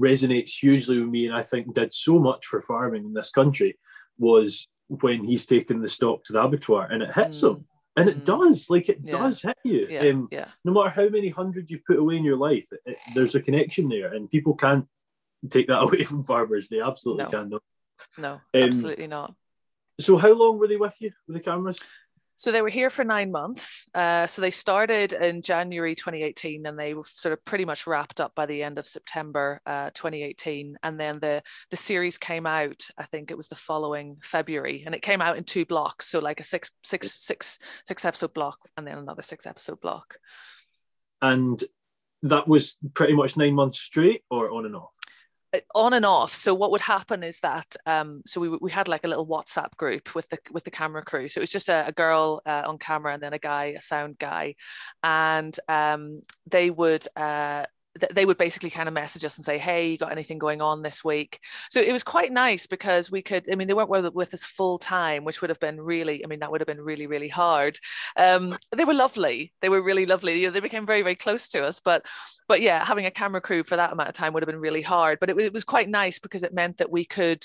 resonates hugely with me, and I think did so much for farming in this country, was when he's taken the stock to the abattoir, and it hits mm. him and it mm. does like it yeah. does hit you yeah. Um, yeah. no matter how many hundreds you've put away in your life it, it, there's a connection there and people can't take that (laughs) away from farmers they absolutely no. can not no um, absolutely not so how long were they with you with the cameras so they were here for nine months. Uh, so they started in January 2018 and they were sort of pretty much wrapped up by the end of September uh, 2018. And then the, the series came out, I think it was the following February, and it came out in two blocks. So like a six, six, six, six episode block and then another six episode block. And that was pretty much nine months straight or on and off? Uh, on and off. So what would happen is that um so we, we had like a little whatsapp group with the with the camera crew. So it was just a, a girl uh, on camera and then a guy a sound guy. And um they would uh they would basically kind of message us and say, "Hey, you got anything going on this week?" So it was quite nice because we could. I mean, they weren't with, with us full time, which would have been really. I mean, that would have been really, really hard. Um, they were lovely. They were really lovely. You know, they became very, very close to us. But, but yeah, having a camera crew for that amount of time would have been really hard. But it, it was quite nice because it meant that we could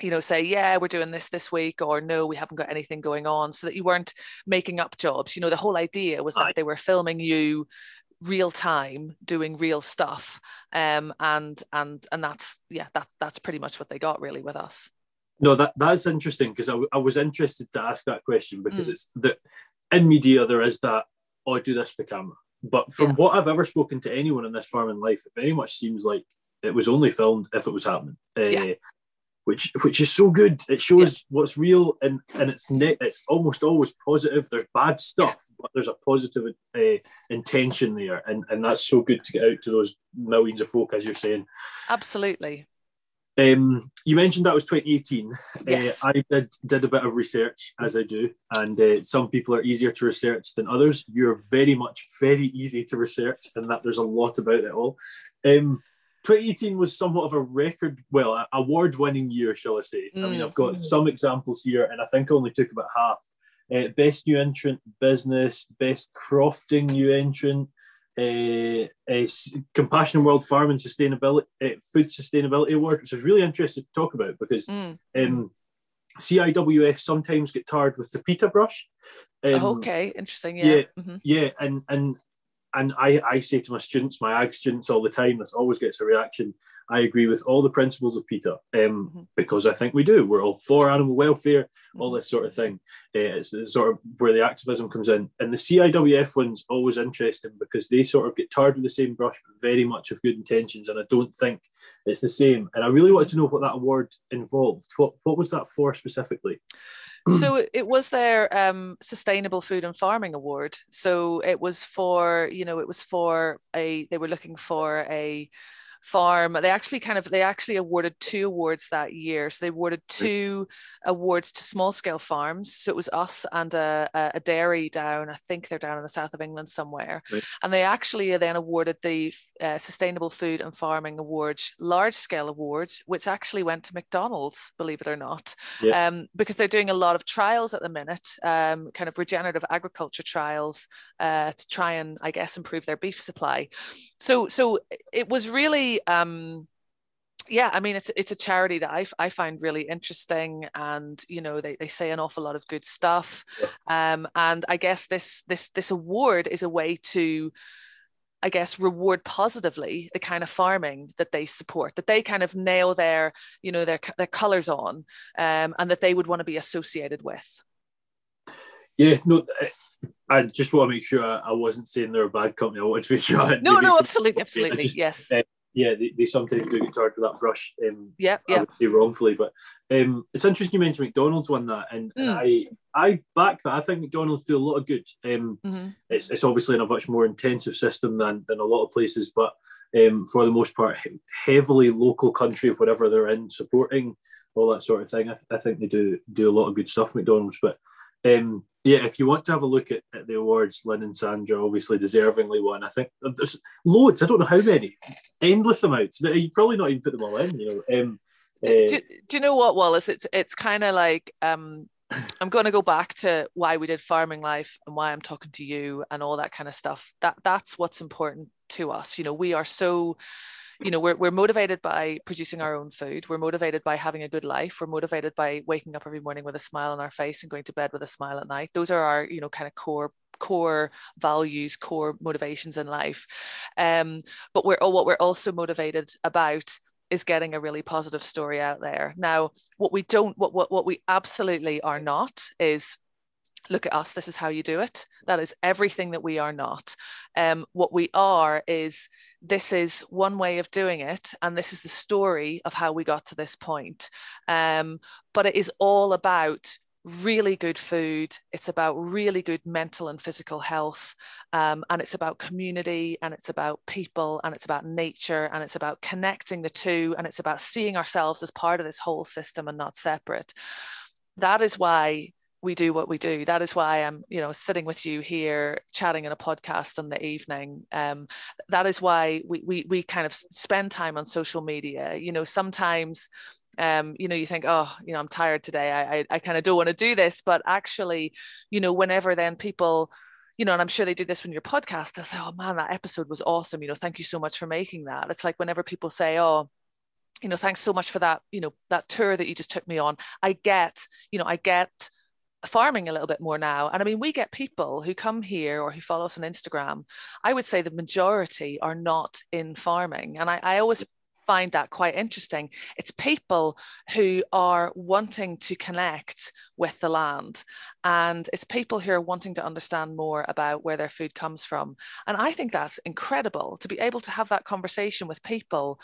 you know say yeah we're doing this this week or no we haven't got anything going on so that you weren't making up jobs you know the whole idea was that they were filming you real time doing real stuff um and and and that's yeah that's that's pretty much what they got really with us no that that's interesting because I, I was interested to ask that question because mm. it's that in media there is that oh I do this for the camera but from yeah. what I've ever spoken to anyone in this Farming Life it very much seems like it was only filmed if it was happening uh, yeah which which is so good. It shows yeah. what's real and and it's net. It's almost always positive. There's bad stuff, but there's a positive uh, intention there, and and that's so good to get out to those millions of folk, as you're saying. Absolutely. Um, you mentioned that was 2018. Yes. Uh, I did did a bit of research as I do, and uh, some people are easier to research than others. You're very much very easy to research, and that there's a lot about it all. Um, 2018 was somewhat of a record, well, award winning year, shall I say. Mm. I mean, I've got mm. some examples here, and I think I only took about half. Uh, best new entrant business, best crofting new entrant, uh, a Compassion World Farm and Sustainability uh, Food Sustainability Award, which I was really interested to talk about because mm. um, CIWF sometimes get tarred with the PETA brush. Um, oh, okay, interesting. Yeah, yeah, mm-hmm. yeah, and and and I, I say to my students, my ag students all the time, this always gets a reaction. I agree with all the principles of PETA um, mm-hmm. because I think we do. We're all for animal welfare, all mm-hmm. this sort of thing. Uh, it's, it's, sort of where the activism comes in. And the CIWF one's always interesting because they sort of get tarred with the same brush, but very much of good intentions. And I don't think it's the same. And I really wanted to know what that award involved. What, what was that for specifically? So (clears throat) it was their um, sustainable food and farming award. So it was for you know it was for a they were looking for a farm. They actually kind of they actually awarded two awards that year. So they awarded two awards to small scale farms. So it was us and a, a dairy down. I think they're down in the south of England somewhere. Right. And they actually then awarded the uh, Sustainable Food and Farming Awards, large scale awards, which actually went to McDonald's, believe it or not, yes. um, because they're doing a lot of trials at the minute, um, kind of regenerative agriculture trials uh, to try and I guess improve their beef supply. So so it was really um, yeah, I mean, it's it's a charity that I, I find really interesting, and you know, they, they say an awful lot of good stuff. Yeah. Um, and I guess this this this award is a way to, I guess, reward positively the kind of farming that they support, that they kind of nail their you know their their colors on, um, and that they would want to be associated with. Yeah, no, I just want to make sure I wasn't saying they're a bad company. I wanted to make sure. no, no, absolutely, absolutely, just, yes. Uh, yeah, they, they sometimes do get tarred with that brush. Um, yeah, yeah. wrongfully, but um, it's interesting you mentioned McDonald's won that, and, mm. I I back that. I think McDonald's do a lot of good. Um, mm-hmm. it's, it's obviously in a much more intensive system than than a lot of places, but um, for the most part, heavily local country, whatever they're in, supporting all that sort of thing. I, th- I think they do do a lot of good stuff, McDonald's. But um, yeah, if you want to have a look at, at, the awards, Lynn and Sandra obviously deservingly won. I think there's loads. I don't know how many, endless amounts. But you probably not even put them all in. You know. Um, do, uh, do, do, you know what, Wallace? It's it's kind of like um, I'm going to go back to why we did farming life and why I'm talking to you and all that kind of stuff. That that's what's important to us. You know, we are so you know we're, we're motivated by producing our own food. We're motivated by having a good life. We're motivated by waking up every morning with a smile on our face and going to bed with a smile at night. Those are our you know kind of core core values core motivations in life. Um, but we're what we're also motivated about is getting a really positive story out there. Now what we don't what what, what we absolutely are not is look at us this is how you do it. That is everything that we are not. Um, what we are is this is one way of doing it and this is the story of how we got to this point. Um, but it is all about really good food it's about really good mental and physical health um, and it's about community and it's about people and it's about nature and it's about connecting the two and it's about seeing ourselves as part of this whole system and not separate. That is why we do what we do. That is why I'm, you know, sitting with you here chatting in a podcast in the evening. Um, that is why we, we we kind of spend time on social media. You know, sometimes um, you know, you think, oh, you know, I'm tired today. I I, I kind of don't want to do this, but actually, you know, whenever then people you know, and I'm sure they do this when your podcast, they say, oh man, that episode was awesome. You know, thank you so much for making that. It's like whenever people say, oh, you know, thanks so much for that, you know, that tour that you just took me on. I get, you know, I get farming a little bit more now. And I mean, we get people who come here or who follow us on Instagram. I would say the majority are not in farming. And I, I always find that quite interesting. It's people who are wanting to connect with the land, and it's people who are wanting to understand more about where their food comes from. And I think that's incredible to be able to have that conversation with people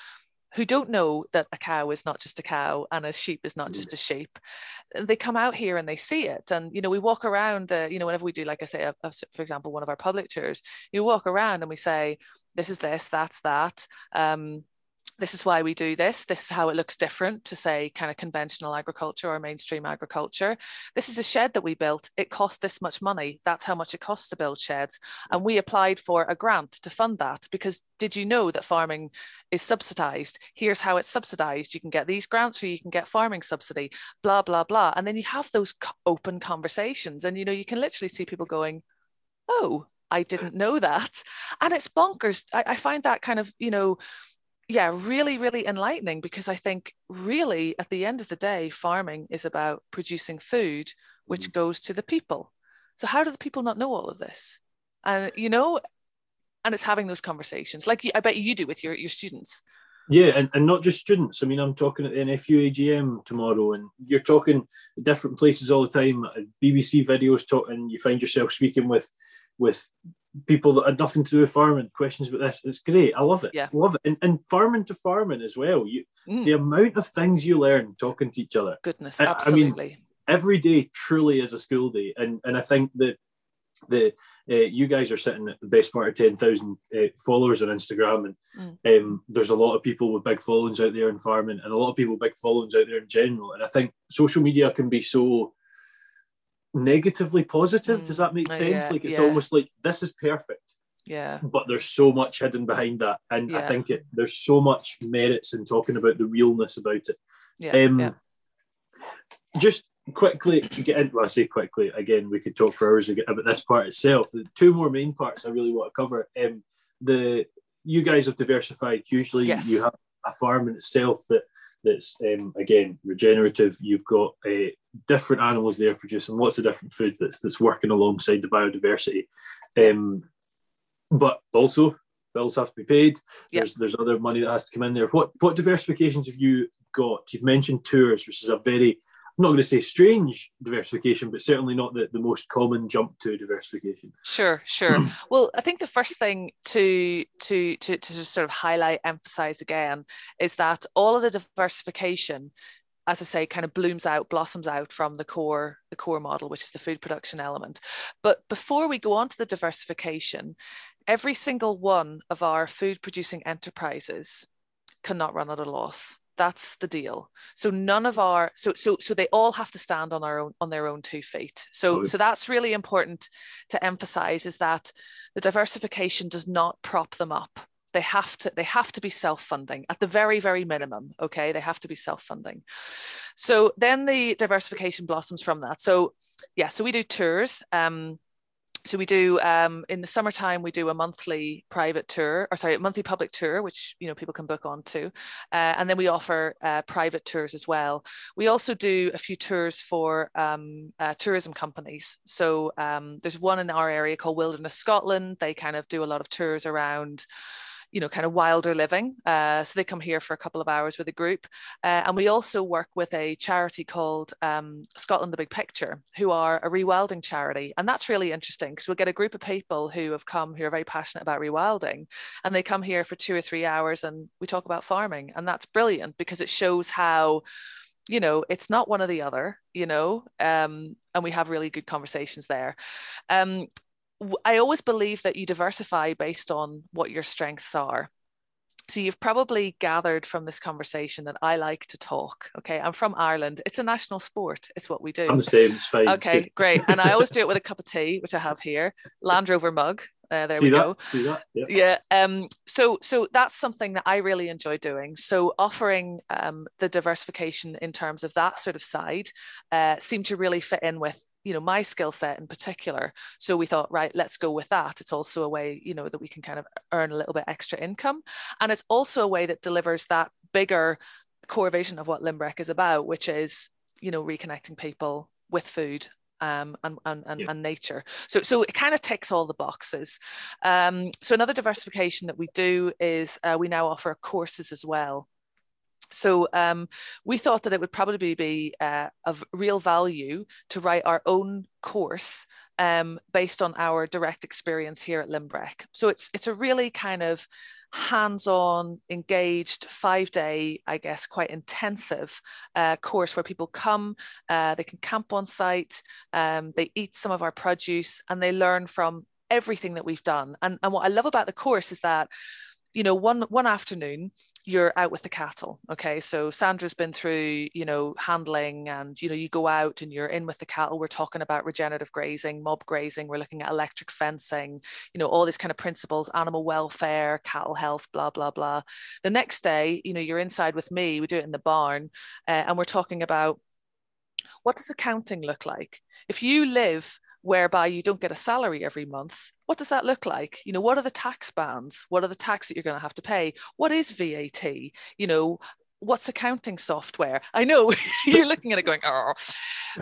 who don't know that a cow is not just a cow and a sheep is not just a sheep they come out here and they see it. And you know we walk around the you know whenever we do like i say a, a, for example one of our public tours you walk around and we say this is this that's that. Um, this is why we do this. This is how it looks different to say kind of conventional agriculture or mainstream agriculture. This is a shed that we built. It cost this much money. That's how much it costs to build sheds. And we applied for a grant to fund that because did you know that farming is subsidized? Here's how it's subsidized. You can get these grants or you can get farming subsidy, blah, blah, blah. And then you have those open conversations and, you know, you can literally see people going, oh, I didn't know that. And it's bonkers. I, I find that kind of, you know, yeah, really, really enlightening because I think really at the end of the day, farming is about producing food which mm. goes to the people. So how do the people not know all of this? And you know, and it's having those conversations like I bet you do with your, your students. Yeah, and, and not just students. I mean, I'm talking at the NFU AGM tomorrow, and you're talking different places all the time. BBC videos talk, and you find yourself speaking with with people that had nothing to do with farming. Questions about this, it's great. I love it. Yeah, love it. And, and farming to farming as well. You mm. the amount of things you learn talking to each other. Goodness, absolutely. I mean, every day truly is a school day, and and I think that the uh, you guys are sitting at the best part of 10,000 uh, followers on Instagram and mm. um, there's a lot of people with big followings out there in farming and a lot of people with big followings out there in general and I think social media can be so negatively positive mm. does that make oh, sense yeah, like it's yeah. almost like this is perfect yeah but there's so much hidden behind that and yeah. I think it there's so much merits in talking about the realness about it yeah, um, just quickly get into well, I say quickly again we could talk for hours about this part itself the two more main parts I really want to cover um the you guys have diversified hugely yes. you have a farm in itself that that's um, again regenerative. You've got uh, different animals there producing lots of different food that's that's working alongside the biodiversity. Um, but also bills have to be paid. Yep. there's there's other money that has to come in there. What what diversifications have you got? You've mentioned tours which is a very I'm not going to say strange diversification, but certainly not the, the most common jump to diversification. Sure, sure. (clears throat) well, I think the first thing to, to to to sort of highlight, emphasize again, is that all of the diversification, as I say, kind of blooms out, blossoms out from the core the core model, which is the food production element. But before we go on to the diversification, every single one of our food producing enterprises cannot run at a loss that's the deal. So none of our so so so they all have to stand on our own on their own two feet. So so that's really important to emphasize is that the diversification does not prop them up. They have to they have to be self-funding at the very very minimum okay? They have to be self-funding. So then the diversification blossoms from that. So yeah so we do tours um so we do um, in the summertime we do a monthly private tour or sorry a monthly public tour which you know people can book on to uh, and then we offer uh, private tours as well. We also do a few tours for um, uh, tourism companies. So um, there's one in our area called wilderness scotland. They kind of do a lot of tours around you know, kind of wilder living. Uh, so they come here for a couple of hours with a group. Uh, and we also work with a charity called um, Scotland the Big Picture, who are a rewilding charity. And that's really interesting because we'll get a group of people who have come who are very passionate about rewilding. And they come here for two or three hours and we talk about farming. And that's brilliant because it shows how you know it's not one or the other you know um, and we have really good conversations there um, I always believe that you diversify based on what your strengths are. So you've probably gathered from this conversation that I like to talk. Okay, I'm from Ireland. It's a national sport. It's what we do. I'm the same. It's fine. Okay, (laughs) great. And I always do it with a cup of tea, which I have here, Land Rover mug. Uh, there See we that? go. See that? Yeah. yeah. Um. So so that's something that I really enjoy doing. So offering um the diversification in terms of that sort of side, uh, seemed to really fit in with you know my skill set in particular so we thought right let's go with that it's also a way you know that we can kind of earn a little bit extra income and it's also a way that delivers that bigger core vision of what Lynbreck is about which is you know reconnecting people with food um, and, and, and, yeah. and, nature. So, so it kind of ticks all the boxes. Um, so another diversification that we do is uh, we now offer courses as well. So um, we thought that it would probably be uh, of real value to write our own course um, based on our direct experience here at Lynbreck. So it's it's a really kind of hands-on, engaged, five-day, I guess, quite intensive uh, course where people come, uh, they can camp on site, um, they eat some of our produce, and they learn from everything that we've done. And, and what I love about the course is that you know one one afternoon you're out with the cattle okay? So sandra's been through you know handling and you know you go out and you're in with the cattle. We're talking about regenerative grazing mob grazing. We're looking at electric fencing you know all these kind of principles animal welfare cattle health blah blah blah. The next day you know you're inside with me we do it in the barn uh, and we're talking about what does accounting look like? If you live whereby you don't get a salary every month what does that look like? You know what are the tax bands? What are the tax that you're going to have to pay? What is vat you know what's accounting software? I know (laughs) you're looking at it going oh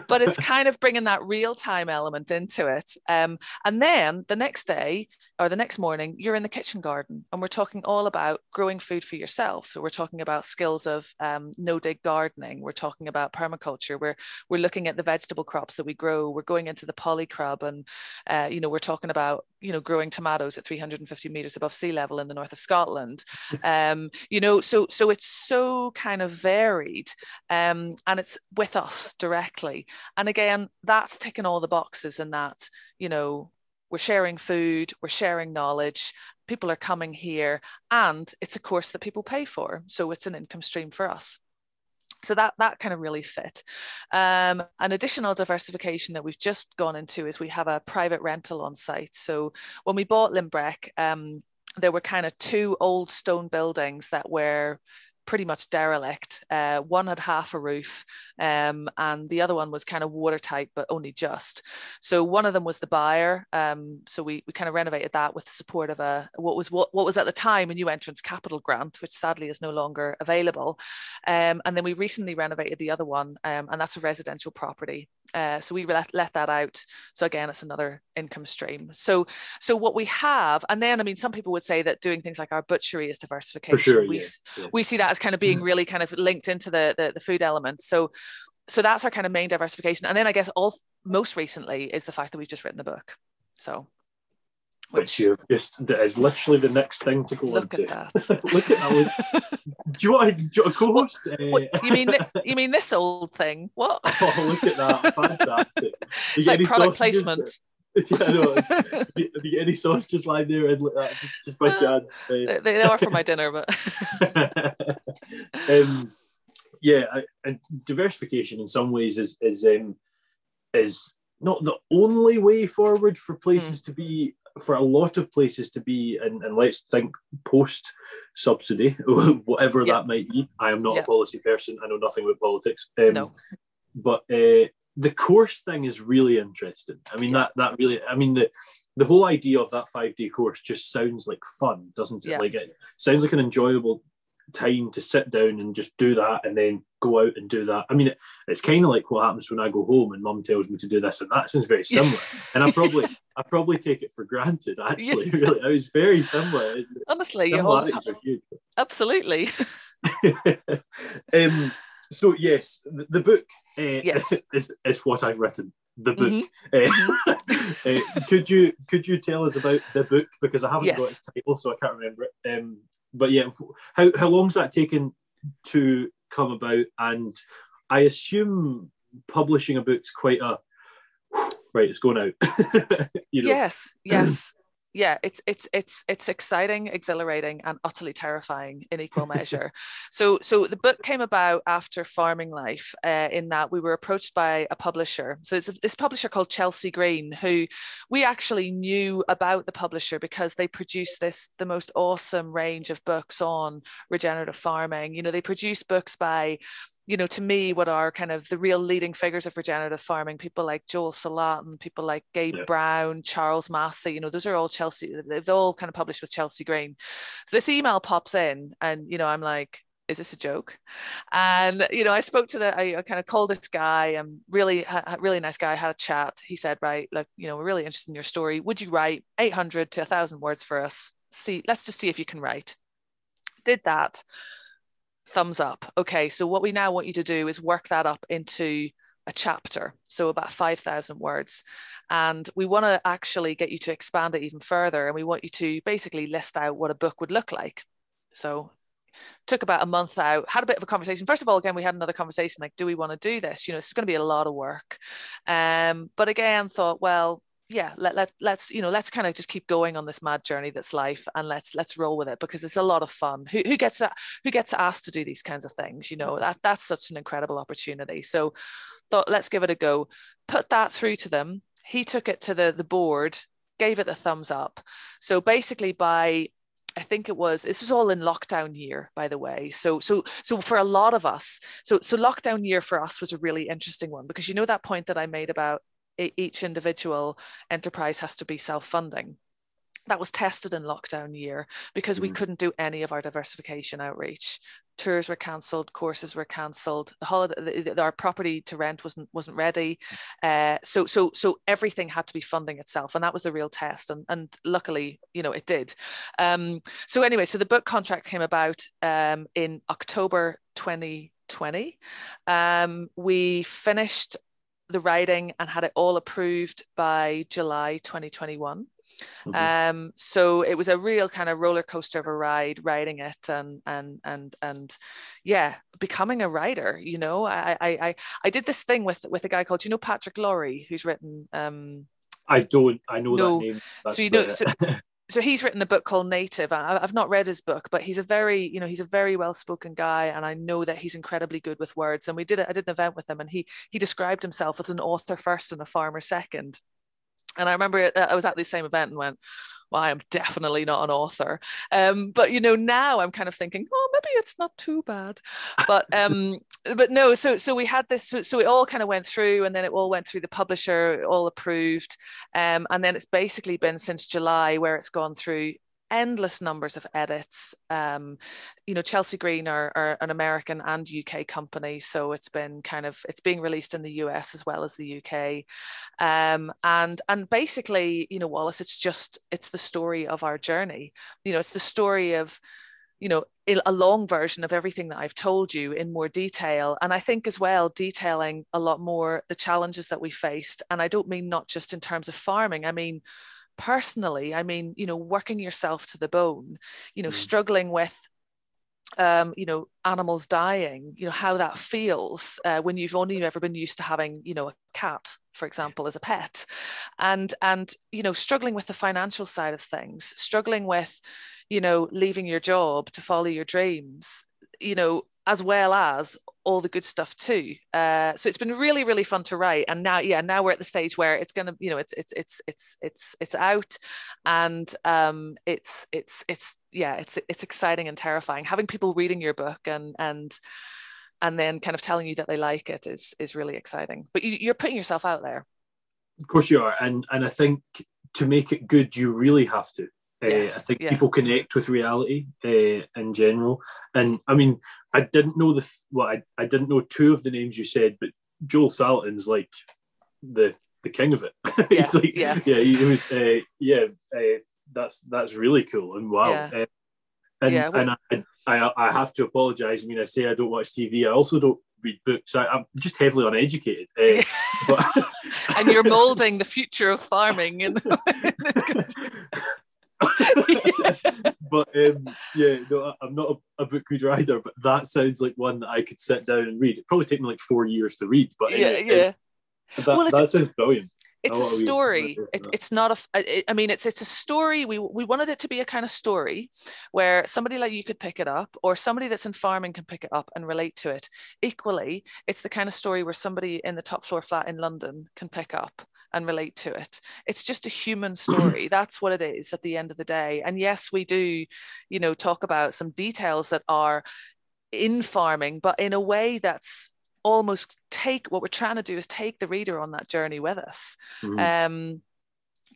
but it's kind of bringing that real time element into it. Um, and then the next day or the next morning, you're in the kitchen garden and we're talking all about growing food for yourself. So we're talking about skills of um, no dig gardening. We're talking about permaculture. We're, we're looking at the vegetable crops that we grow. We're going into the polycrub and, uh, you know, we're talking about, you know, growing tomatoes at 350 meters above sea level in the north of Scotland. (laughs) Um, you know, so, so it's so kind of varied um, and it's with us directly. And again, that's ticking all the boxes in that, you know, we're sharing food, we're sharing knowledge, people are coming here, and it's a course that people pay for. So it's an income stream for us. So that that kind of really fit. Um, an additional diversification that we've just gone into is we have a private rental on site. So when we bought Lynbreck, um, there were kind of two old stone buildings that were pretty much derelict. Uh, one had half a roof, um, and the other one was kind of watertight, but only just. So one of them was the buyer. Um, so we, we kind of renovated that with the support of a what was what, what was at the time a new entrance capital grant, which sadly is no longer available. Um, and then we recently renovated the other one, um, and that's a residential property. Uh, so we let, let that out. So again, it's another income stream. So so what we have, and then I mean, some people would say that doing things like our butchery is diversification. Sure, we, yeah, yeah. we see that as kind of being really kind of linked into the, the, the food element. So so that's our kind of main diversification. And then I guess all most recently is the fact that we've just written a book. So which you've just that is literally the next thing to go look into. at that. (laughs) look at that. (laughs) do you want, do you want a co-host? What, Uh, you mean (laughs) you mean this old thing? What? oh, look at that! Fantastic. It's like any product sausages? placement. yeah, I know. Have you have you any sausages lying there and like that, just, just by chance? Uh, they, they are for my dinner, but um, yeah, I, and diversification in some ways is is um, is not the only way forward for places to be for a lot of places to be and, and let's think post subsidy (laughs) whatever that might be. I am not a policy person. I know nothing about politics. Um, no. but uh, the course thing is really interesting. I mean that that really i mean the the whole idea of that five day course just sounds like fun doesn't it? Yeah. like it sounds like an enjoyable time to sit down and just do that and then go out and do that i mean it, it's kind of like what happens when i go home and mum tells me to do this and that sounds very similar and i probably i probably take it for granted (laughs) actually really i was very similar Honestly, similarities are huge absolutely. (laughs) (laughs) um, so yes, the, the book uh, Yes. is, is what I've written. The book. Mhm. Uh, uh, could you could you tell us about the book because I haven't got Yes. its title, so I can't remember it. Um, but yeah, how how long's that taken to come about? And I assume publishing a book's quite a right. It's going out. (laughs) you know. Yes, yes. Yeah, it's it's it's it's exciting, exhilarating, and utterly terrifying in equal (laughs) measure. so, so the book came about after Farming Life, uh, in that we were approached by a publisher. So it's a, this publisher called Chelsea Green, who we actually knew about the publisher because they produce this the most awesome range of books on regenerative farming. You know, they produce books by you know, to me, what are kind of the real leading figures of regenerative farming, people like Joel Salat and people like Gabe Yeah. Brown, Charles Massy, you know, those are all Chelsea, they've all kind of published with Chelsea Green. So this email pops in and, you know, I'm like, is this a joke? And, you know, I spoke to the, I, I kind of called this guy and really, ha- really nice guy, had a chat. He said, right, look, you know, we're really interested in your story. Would you write 800 to 1,000 words for us? See, let's just see if you can write. Did that thumbs up. Okay, so what we now want you to do is work that up into a chapter, so about 5,000 words. And we want to actually get you to expand it even further. And we want you to basically list out what a book would look like. So took about a month out, had a bit of a conversation. First of all, again, we had another conversation like, do we want to do this? You know, it's going to be a lot of work. Um, but again, thought, well, yeah, let, let let's you know let's kind of just keep going on this mad journey that's life, and let's let's roll with it because it's a lot of fun. Who who gets who gets asked to do these kinds of things? You know mm. that that's such an incredible opportunity. So thought let's give it a go. Put that through to them. He took it to the the board, gave it a thumbs up. So basically by I think it was this was all in lockdown year, by the way. So so so for a lot of us, so so lockdown year for us was a really interesting one because you know that point that I made about each individual enterprise has to be self-funding. That was tested in lockdown year because we Mhm. couldn't do any of our diversification outreach. tours were cancelled, courses were cancelled, the holiday, the, the, our property to rent wasn't wasn't ready, uh, so so so everything had to be funding itself, and that was the real test, and and luckily, you know, it did. Um, so anyway, so the book contract came about um, in October 2020. Um, we finished the writing and had it all approved by July 2021. Mm-hmm. Um, so it was a real kind of roller coaster of a ride, writing it and and and and yeah, becoming a writer. You know, I I I, I did this thing with with a guy called you know Patrick Laurie, who's written. Um, I don't. I know no. that name. That's so you know. So, (laughs) so he's written a book called Native. I've not read his book, but he's a very, you know, he's a very well-spoken guy, and I know that he's incredibly good with words. And we did it. I did an event with him, and he he described himself as an author first and a farmer second. And I remember uh, I was at the same event and went, well, I am definitely not an author. Um, but you know, now I'm kind of thinking, oh, maybe it's not too bad. But um, but no, so so we had this, so, so it all kind of went through, and then it all went through the publisher, all approved, um, and then it's basically been since July where it's gone through endless numbers of edits. Um, you know, Chelsea Green are, are, an American and UK company, so it's been kind of it's being released in the US as well as the UK, um, and and basically, you know, Wallace, it's just it's the story of our journey. You know, it's the story of you know a long version of everything that I've told you in more detail. And I think as well, detailing a lot more the challenges that we faced. And I don't mean not just in terms of farming, I mean, personally i mean you know working yourself to the bone you know mm. struggling with um, you know, animals dying, you know, how that feels uh, when you've only ever been used to having, you know, a cat, for example, as a pet, and and you know, struggling with the financial side of things, struggling with, you know, leaving your job to follow your dreams, you know, as well as all the good stuff too. Uh, so it's been really, really fun to write. And now, yeah, now we're at the stage where it's gonna, you know, it's it's it's it's it's it's out, and um, it's it's it's yeah, it's it's exciting and terrifying. Having people reading your book and and and then kind of telling you that they like it is is really exciting. But you, you're putting yourself out there. Of course you are, and and I think to make it good, you really have to. Yes, uh, I think yeah. people connect with reality uh, in general, and I mean, I didn't know the well, I, I didn't know two of the names you said, but Joel Salatin's like the the king of it. (laughs) Yeah, He's like, yeah, yeah, he was, uh, yeah, that's that's really cool and wow. Yeah. and yeah, well, and I, I I have to apologize. I mean, I say I don't watch TV. I also don't read books. I, am just heavily uneducated. Uh, (laughs) but and you're molding the future of farming in, (laughs) (laughs) but um, yeah, no, I'm not a, a, book reader either. But that sounds like one that I could sit down and read. It probably take me like four years to read, but yeah, yeah. that, well, that sounds brilliant. It's a story. It, it's not a. I mean, it's it's a story. We we wanted it to be a kind of story where somebody like you could pick it up, or somebody that's in farming can pick it up and relate to it. Equally, it's the kind of story where somebody in the top floor flat in London can pick up and relate to it. It's just a human (clears throat) story. That's what it is at the end of the day. And yes, we do, you know, talk about some details that are in farming, but in a way that's almost take what we're trying to do is take the reader on that journey with us. Mm-hmm. Um,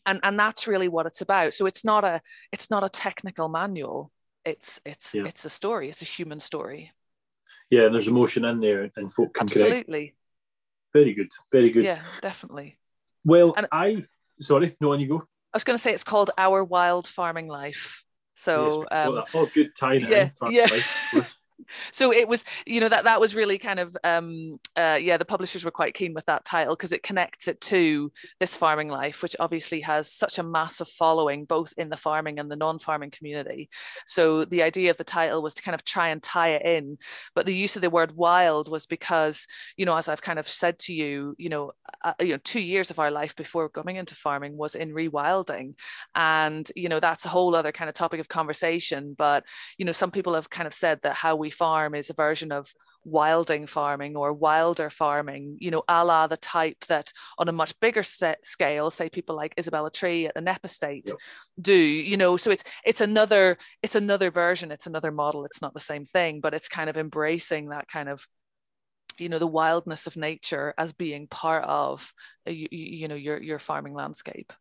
and and that's really what it's about. So it's not a it's not a technical manual. It's it's yeah. it's a story. It's a human story. Yeah, and there's emotion in there, and folk can absolutely. Connect. Very good, very good. Yeah, definitely. Well, and I sorry, no, on you go. I was going to say it's called Our Wild Farming Life. So, yes, um, oh, good time. Yeah, yeah. (laughs) so it was you know that that was really kind of um uh, yeah the publishers were quite keen with that title because it connects it to this farming life which obviously has such a massive following both in the farming and the non-farming community. So the idea of the title was to kind of try and tie it in but the use of the word wild was because you know as i've kind of said to you you know uh, you know two years of our life before coming into farming was in rewilding. And you know that's a whole other kind of topic of conversation but you know some people have kind of said that how we farm is a version of wilding farming or wilder farming, you know, a la the type that on a much bigger set scale, say people like Isabella Tree at the Knepp Estate yep. do, you know, so it's it's another it's another version, it's another model, it's not the same thing, but it's kind of embracing that kind of you know the wildness of nature as being part of you, you know your your farming landscape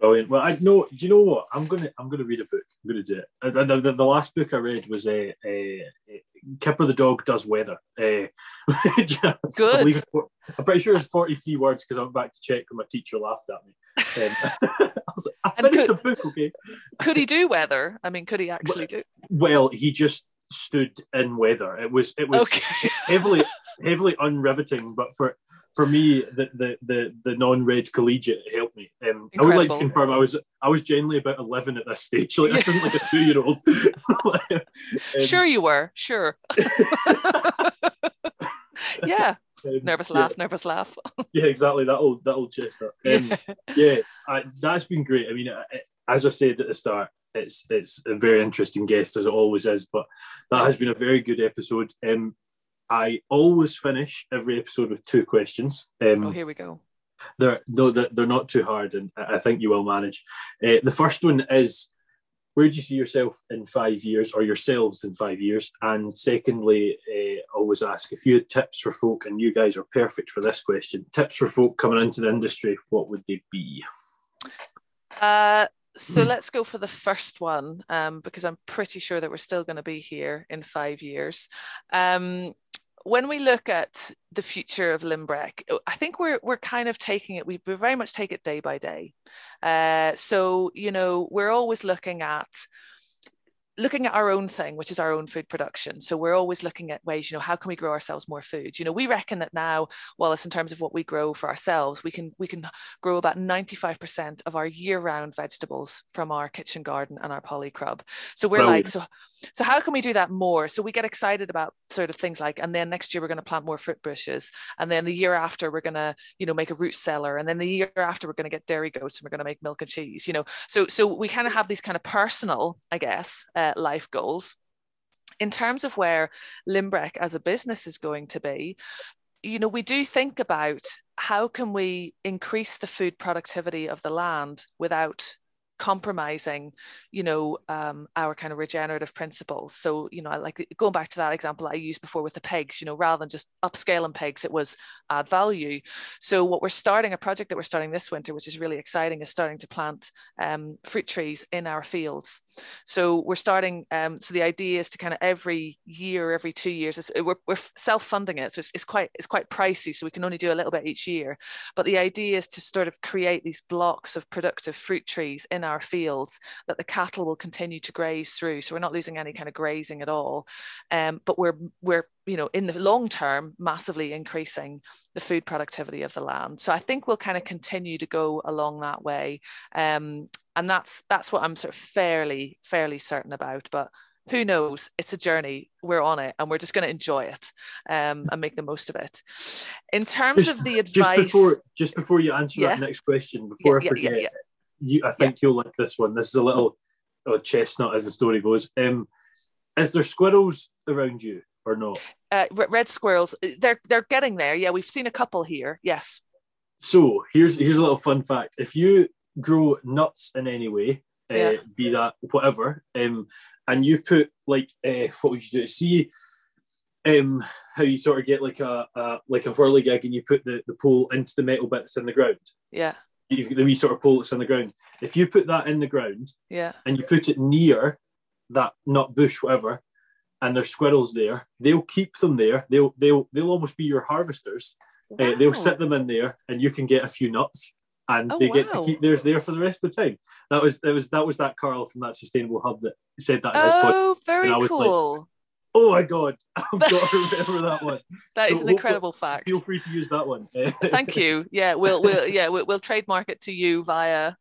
Brilliant. Well, I know. Do you know what? I'm gonna I'm gonna read a book. I'm gonna do it. The, the, the last book I read was a, a, a Kipper the dog does weather. Uh, (laughs) Good. I'm pretty sure it's 43 words because I went back to check when my teacher laughed at me. Um, (laughs) I was like, I finished could, the book, okay. Could he do weather? I mean, could he actually do? Well, he just stood in weather. It was it was okay. heavily heavily unriveting, but for for me, the the the, the non-red collegiate helped me. Um, I would like to confirm I was I was generally about eleven at this stage. Like this isn't like a two-year-old. (laughs) (laughs) um, sure, you were. Sure. (laughs) yeah. Um, nervous laugh, yeah. nervous laugh. yeah, exactly. That old that old chestnut. Um, yeah, I, that's been great. I mean, as I said at the start, it's it's a very interesting guest as it always is. But that has been a very good episode. Um, I always finish every episode with two questions. Um, oh, here we go. They're no, they're, they're not too hard, and I think you will manage. Uh, the first one is, where do you see yourself in five years, or yourselves in five years? And secondly, uh, always ask if you had tips for folk, and you guys are perfect for this question. Tips for folk coming into the industry, what would they be? Uh, so let's go for the first one um, because I'm pretty sure that we're still going to be here in five years. Um, when we look at the future of Lynbreck, I think we're we're kind of taking it. We very much take it day by day. Uh, so you know, we're always looking at looking at our own thing, which is our own food production. So we're always looking at ways, you know, how can we grow ourselves more food? You know, we reckon that now, Wallace, in terms of what we grow for ourselves, we can we can grow about 95% of our year-round vegetables from our kitchen garden and our polycrub. So we're like, so so how can we do that more? So we get excited about sort of things like, and then next year we're going to plant more fruit bushes, and then the year after we're going to, you know, make a root cellar, and then the year after we're going to get dairy goats and we're going to make milk and cheese. You know, so so we kind of have these kind of personal, I guess, uh, life goals. In terms of where Lynbreck as a business is going to be, you know, we do think about how can we increase the food productivity of the land without compromising you know um, our kind of regenerative principles. So you know like going back to that example I used before with the pigs you know rather than just upscaling pigs it was add value. So what we're starting a project that we're starting this winter which is really exciting is starting to plant um, fruit trees in our fields. So we're starting um, so the idea is to kind of every year every two years we're, we're self-funding it. So it's, it's quite it's quite pricey so we can only do a little bit each year. But the idea is to sort of create these blocks of productive fruit trees in our our fields that the cattle will continue to graze through. So we're not losing any kind of grazing at all. Um, but we're we're you know in the long term massively increasing the food productivity of the land. So I think we'll kind of continue to go along that way. Um, and that's that's what I'm sort of fairly fairly certain about. But who knows it's a journey we're on it and we're just going to enjoy it um, and make the most of it in terms just, of the advice just before just before you answer yeah. that next question before yeah, i forget yeah, you, I think yeah. you'll like this one. This is a little oh, chestnut, as the story goes. Um, is there squirrels around you or not? Uh, red squirrels. Uh, they're they're getting there. Yeah, we've seen a couple here. Yes. So here's here's a little fun fact. If you grow nuts in any way, uh, yeah. be that whatever, um, and you put like uh, what would you do? See um, how you sort of get like a, a like a whirligig and you put the, the pole into the metal bits in the ground. Yeah the wee sort of pole that's on the ground. If you put that in the ground, yeah, and you put it near that nut bush, whatever, and there's squirrels there, they'll keep them there. They'll they'll they'll almost be your harvesters. Wow. Uh, they'll set them in there, and you can get a few nuts, and oh, they get to keep theirs there for the rest of the time. That was that was that was that Carl from that sustainable hub that said that. Oh, very cool. Like, oh my god, (laughs) I've got to remember that one. (laughs) that so is an incredible fact. Feel free to use that one. (laughs) Thank you. Yeah, we'll we'll yeah we'll, we'll trademark it to you via.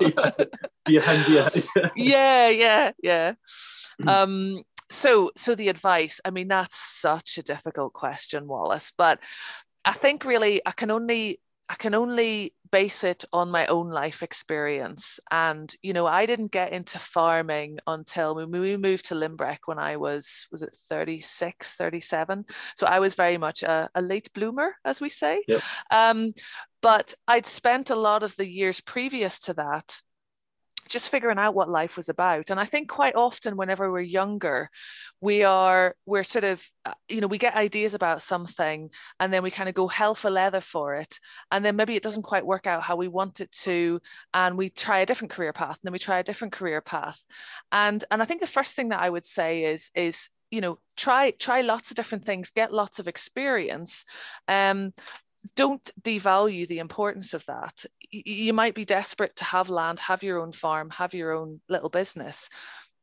yes, be a handy yeah, yeah, yeah. (clears throat) Um. So so the advice. I mean, that's such a difficult question, Wallace. But I think really I can only I can only base it on my own life experience. And, you know, I didn't get into farming until we, we moved to Lynbreck when I was, was it 36, 37? So I was very much a, a late bloomer, as we say. Yep. Um, but I'd spent a lot of the years previous to that just figuring out what life was about. And i think quite often whenever we're younger we are we're sort of uh, you know we get ideas about something and then we kind of go hell for leather for it. And then maybe it doesn't quite work out how we want it to and we try a different career path and then we try a different career path. And and i think the first thing that i would say is is you know try try lots of different things get lots of experience. Um don't devalue the importance of that you might be desperate to have land have your own farm have your own little business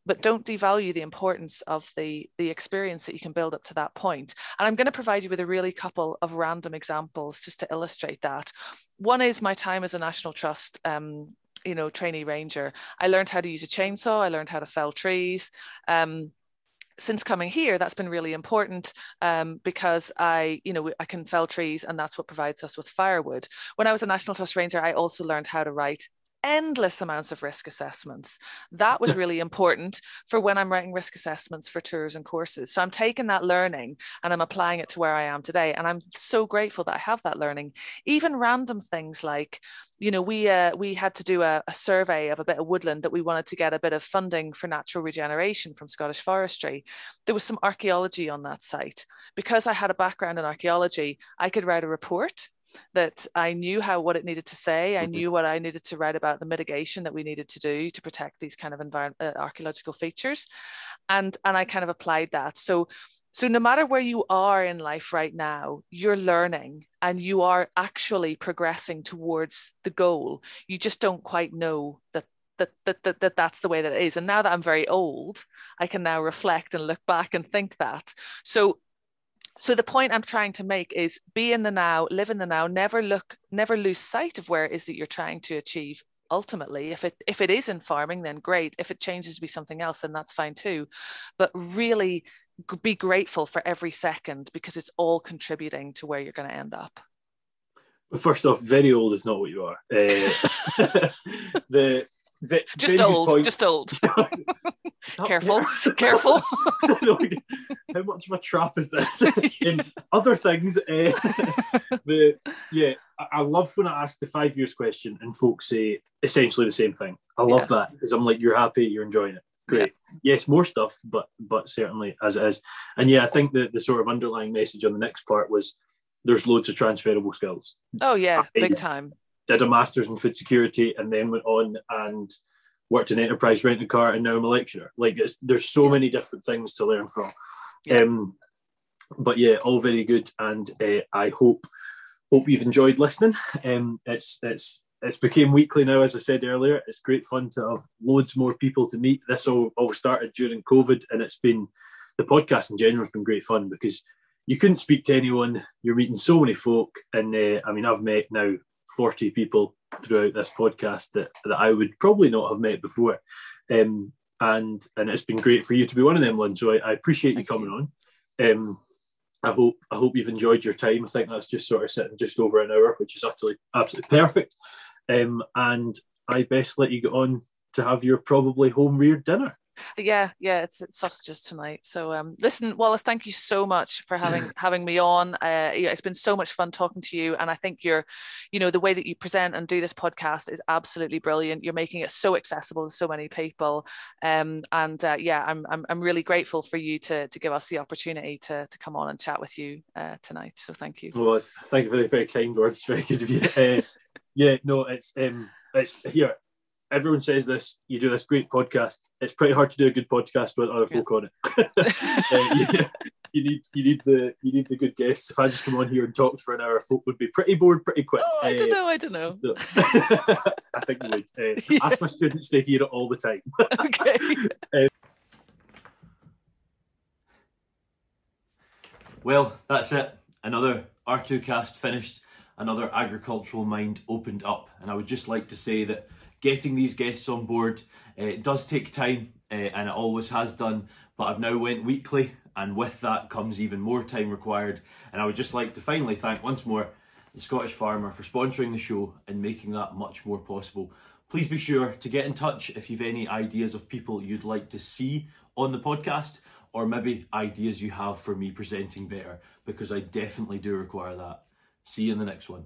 but don't devalue the importance of the the experience that you can build up to that point. And i'm going to provide you with a really couple of random examples just to illustrate that. One is my time as a national trust um, you know trainee ranger. I learned how to use a chainsaw i learned how to fell trees um, since coming here, that's been really important um, because I, you know, I can fell trees and that's what provides us with firewood. When I was a National Trust Ranger, I also learned how to write endless amounts of risk assessments. That was really important for when I'm writing risk assessments for tours and courses. So I'm taking that learning and I'm applying it to where I am today. And I'm so grateful that I have that learning. Even random things like, you know, we uh, we had to do a, a survey of a bit of woodland that we wanted to get a bit of funding for natural regeneration from Scottish Forestry. There was some archaeology on that site. Because I had a background in archaeology, I could write a report that I knew how what it needed to say. I mm-hmm. knew what I needed to write about the mitigation that we needed to do to protect these kind of environment uh, archaeological features, and and I kind of applied that. So so no matter where you are in life right now, you're learning and you are actually progressing towards the goal. You just don't quite know that that, that, that, that that's the way that it is. And now that I'm very old, I can now reflect and look back and think that. So so the point i'm trying to make is be in the now live in the now never look never lose sight of where it is that you're trying to achieve ultimately. If it if it is in farming then great. If it changes to be something else then that's fine too. But really be grateful for every second because it's all contributing to where you're going to end up. First off very old is not what you are. Uh, (laughs) (laughs) the just old, point. just old. (laughs) careful, (laughs) careful. (laughs) How much of a trap is this? (laughs) In other things, uh, the yeah, I love when I ask the five years question and folks say essentially the same thing. I love yeah. that because I'm like, you're happy, you're enjoying it. Great. Yeah. Yes, more stuff, but but certainly as it is. And yeah, I think the the sort of underlying message on the next part was there's loads of transferable skills. Oh yeah, I, big time did a master's in food security and then went on and worked in enterprise renting car and now I'm a lecturer. Like there's so many different things to learn from. Yeah. Um, but yeah, all very good, and uh, I hope hope you've enjoyed listening. Um, it's it's it's became weekly now, as I said earlier. It's great fun to have loads more people to meet. This all, all started during COVID, and it's been the podcast in general has been great fun because you couldn't speak to anyone. You're meeting so many folk, and uh, I mean, I've met now 40 people throughout this podcast that, that I would probably not have met before. Um, and and it's been great for you to be one of them, Lynn. So I, I appreciate you coming on. Um, I hope I hope you've enjoyed your time. I think that's just sort of sitting just over an hour, which is utterly absolutely perfect. Um, and I best let you get on to have your probably home reared dinner yeah yeah it's, it's sausages tonight. So um listen wallace thank you so much for having (laughs) having me on. Uh yeah, it's been so much fun talking to you and i think you're you know the way that you present and do this podcast is absolutely brilliant. You're making it so accessible to so many people. Um and uh, yeah I'm, I'm i'm really grateful for you to to give us the opportunity to to come on and chat with you uh tonight. So thank you. Well thank you for the very kind words. Very good of you. Uh, (laughs) yeah no it's um it's here everyone says this. You do this great podcast. It's pretty hard to do a good podcast with other folk on it. (laughs) uh, you, you, need you need the you need the good guests. If I just come on here and talked for an hour, folk would be pretty bored pretty quick. Oh, I don't uh, know. I don't know. So, (laughs) I think you would. Uh, (laughs) yeah. Ask my students; they hear it all the time. okay. Uh, well, that's it. Another R2Kast finished. Another agricultural mind opened up, and I would just like to say that getting these guests on board. Uh, it does take time uh, and it always has done, but I've now went weekly and with that comes even more time required. And I would just like to finally thank once more the Scottish Farmer for sponsoring the show and making that much more possible. Please be sure to get in touch if you've any ideas of people you'd like to see on the podcast or maybe ideas you have for me presenting better because I definitely do require that. See you in the next one.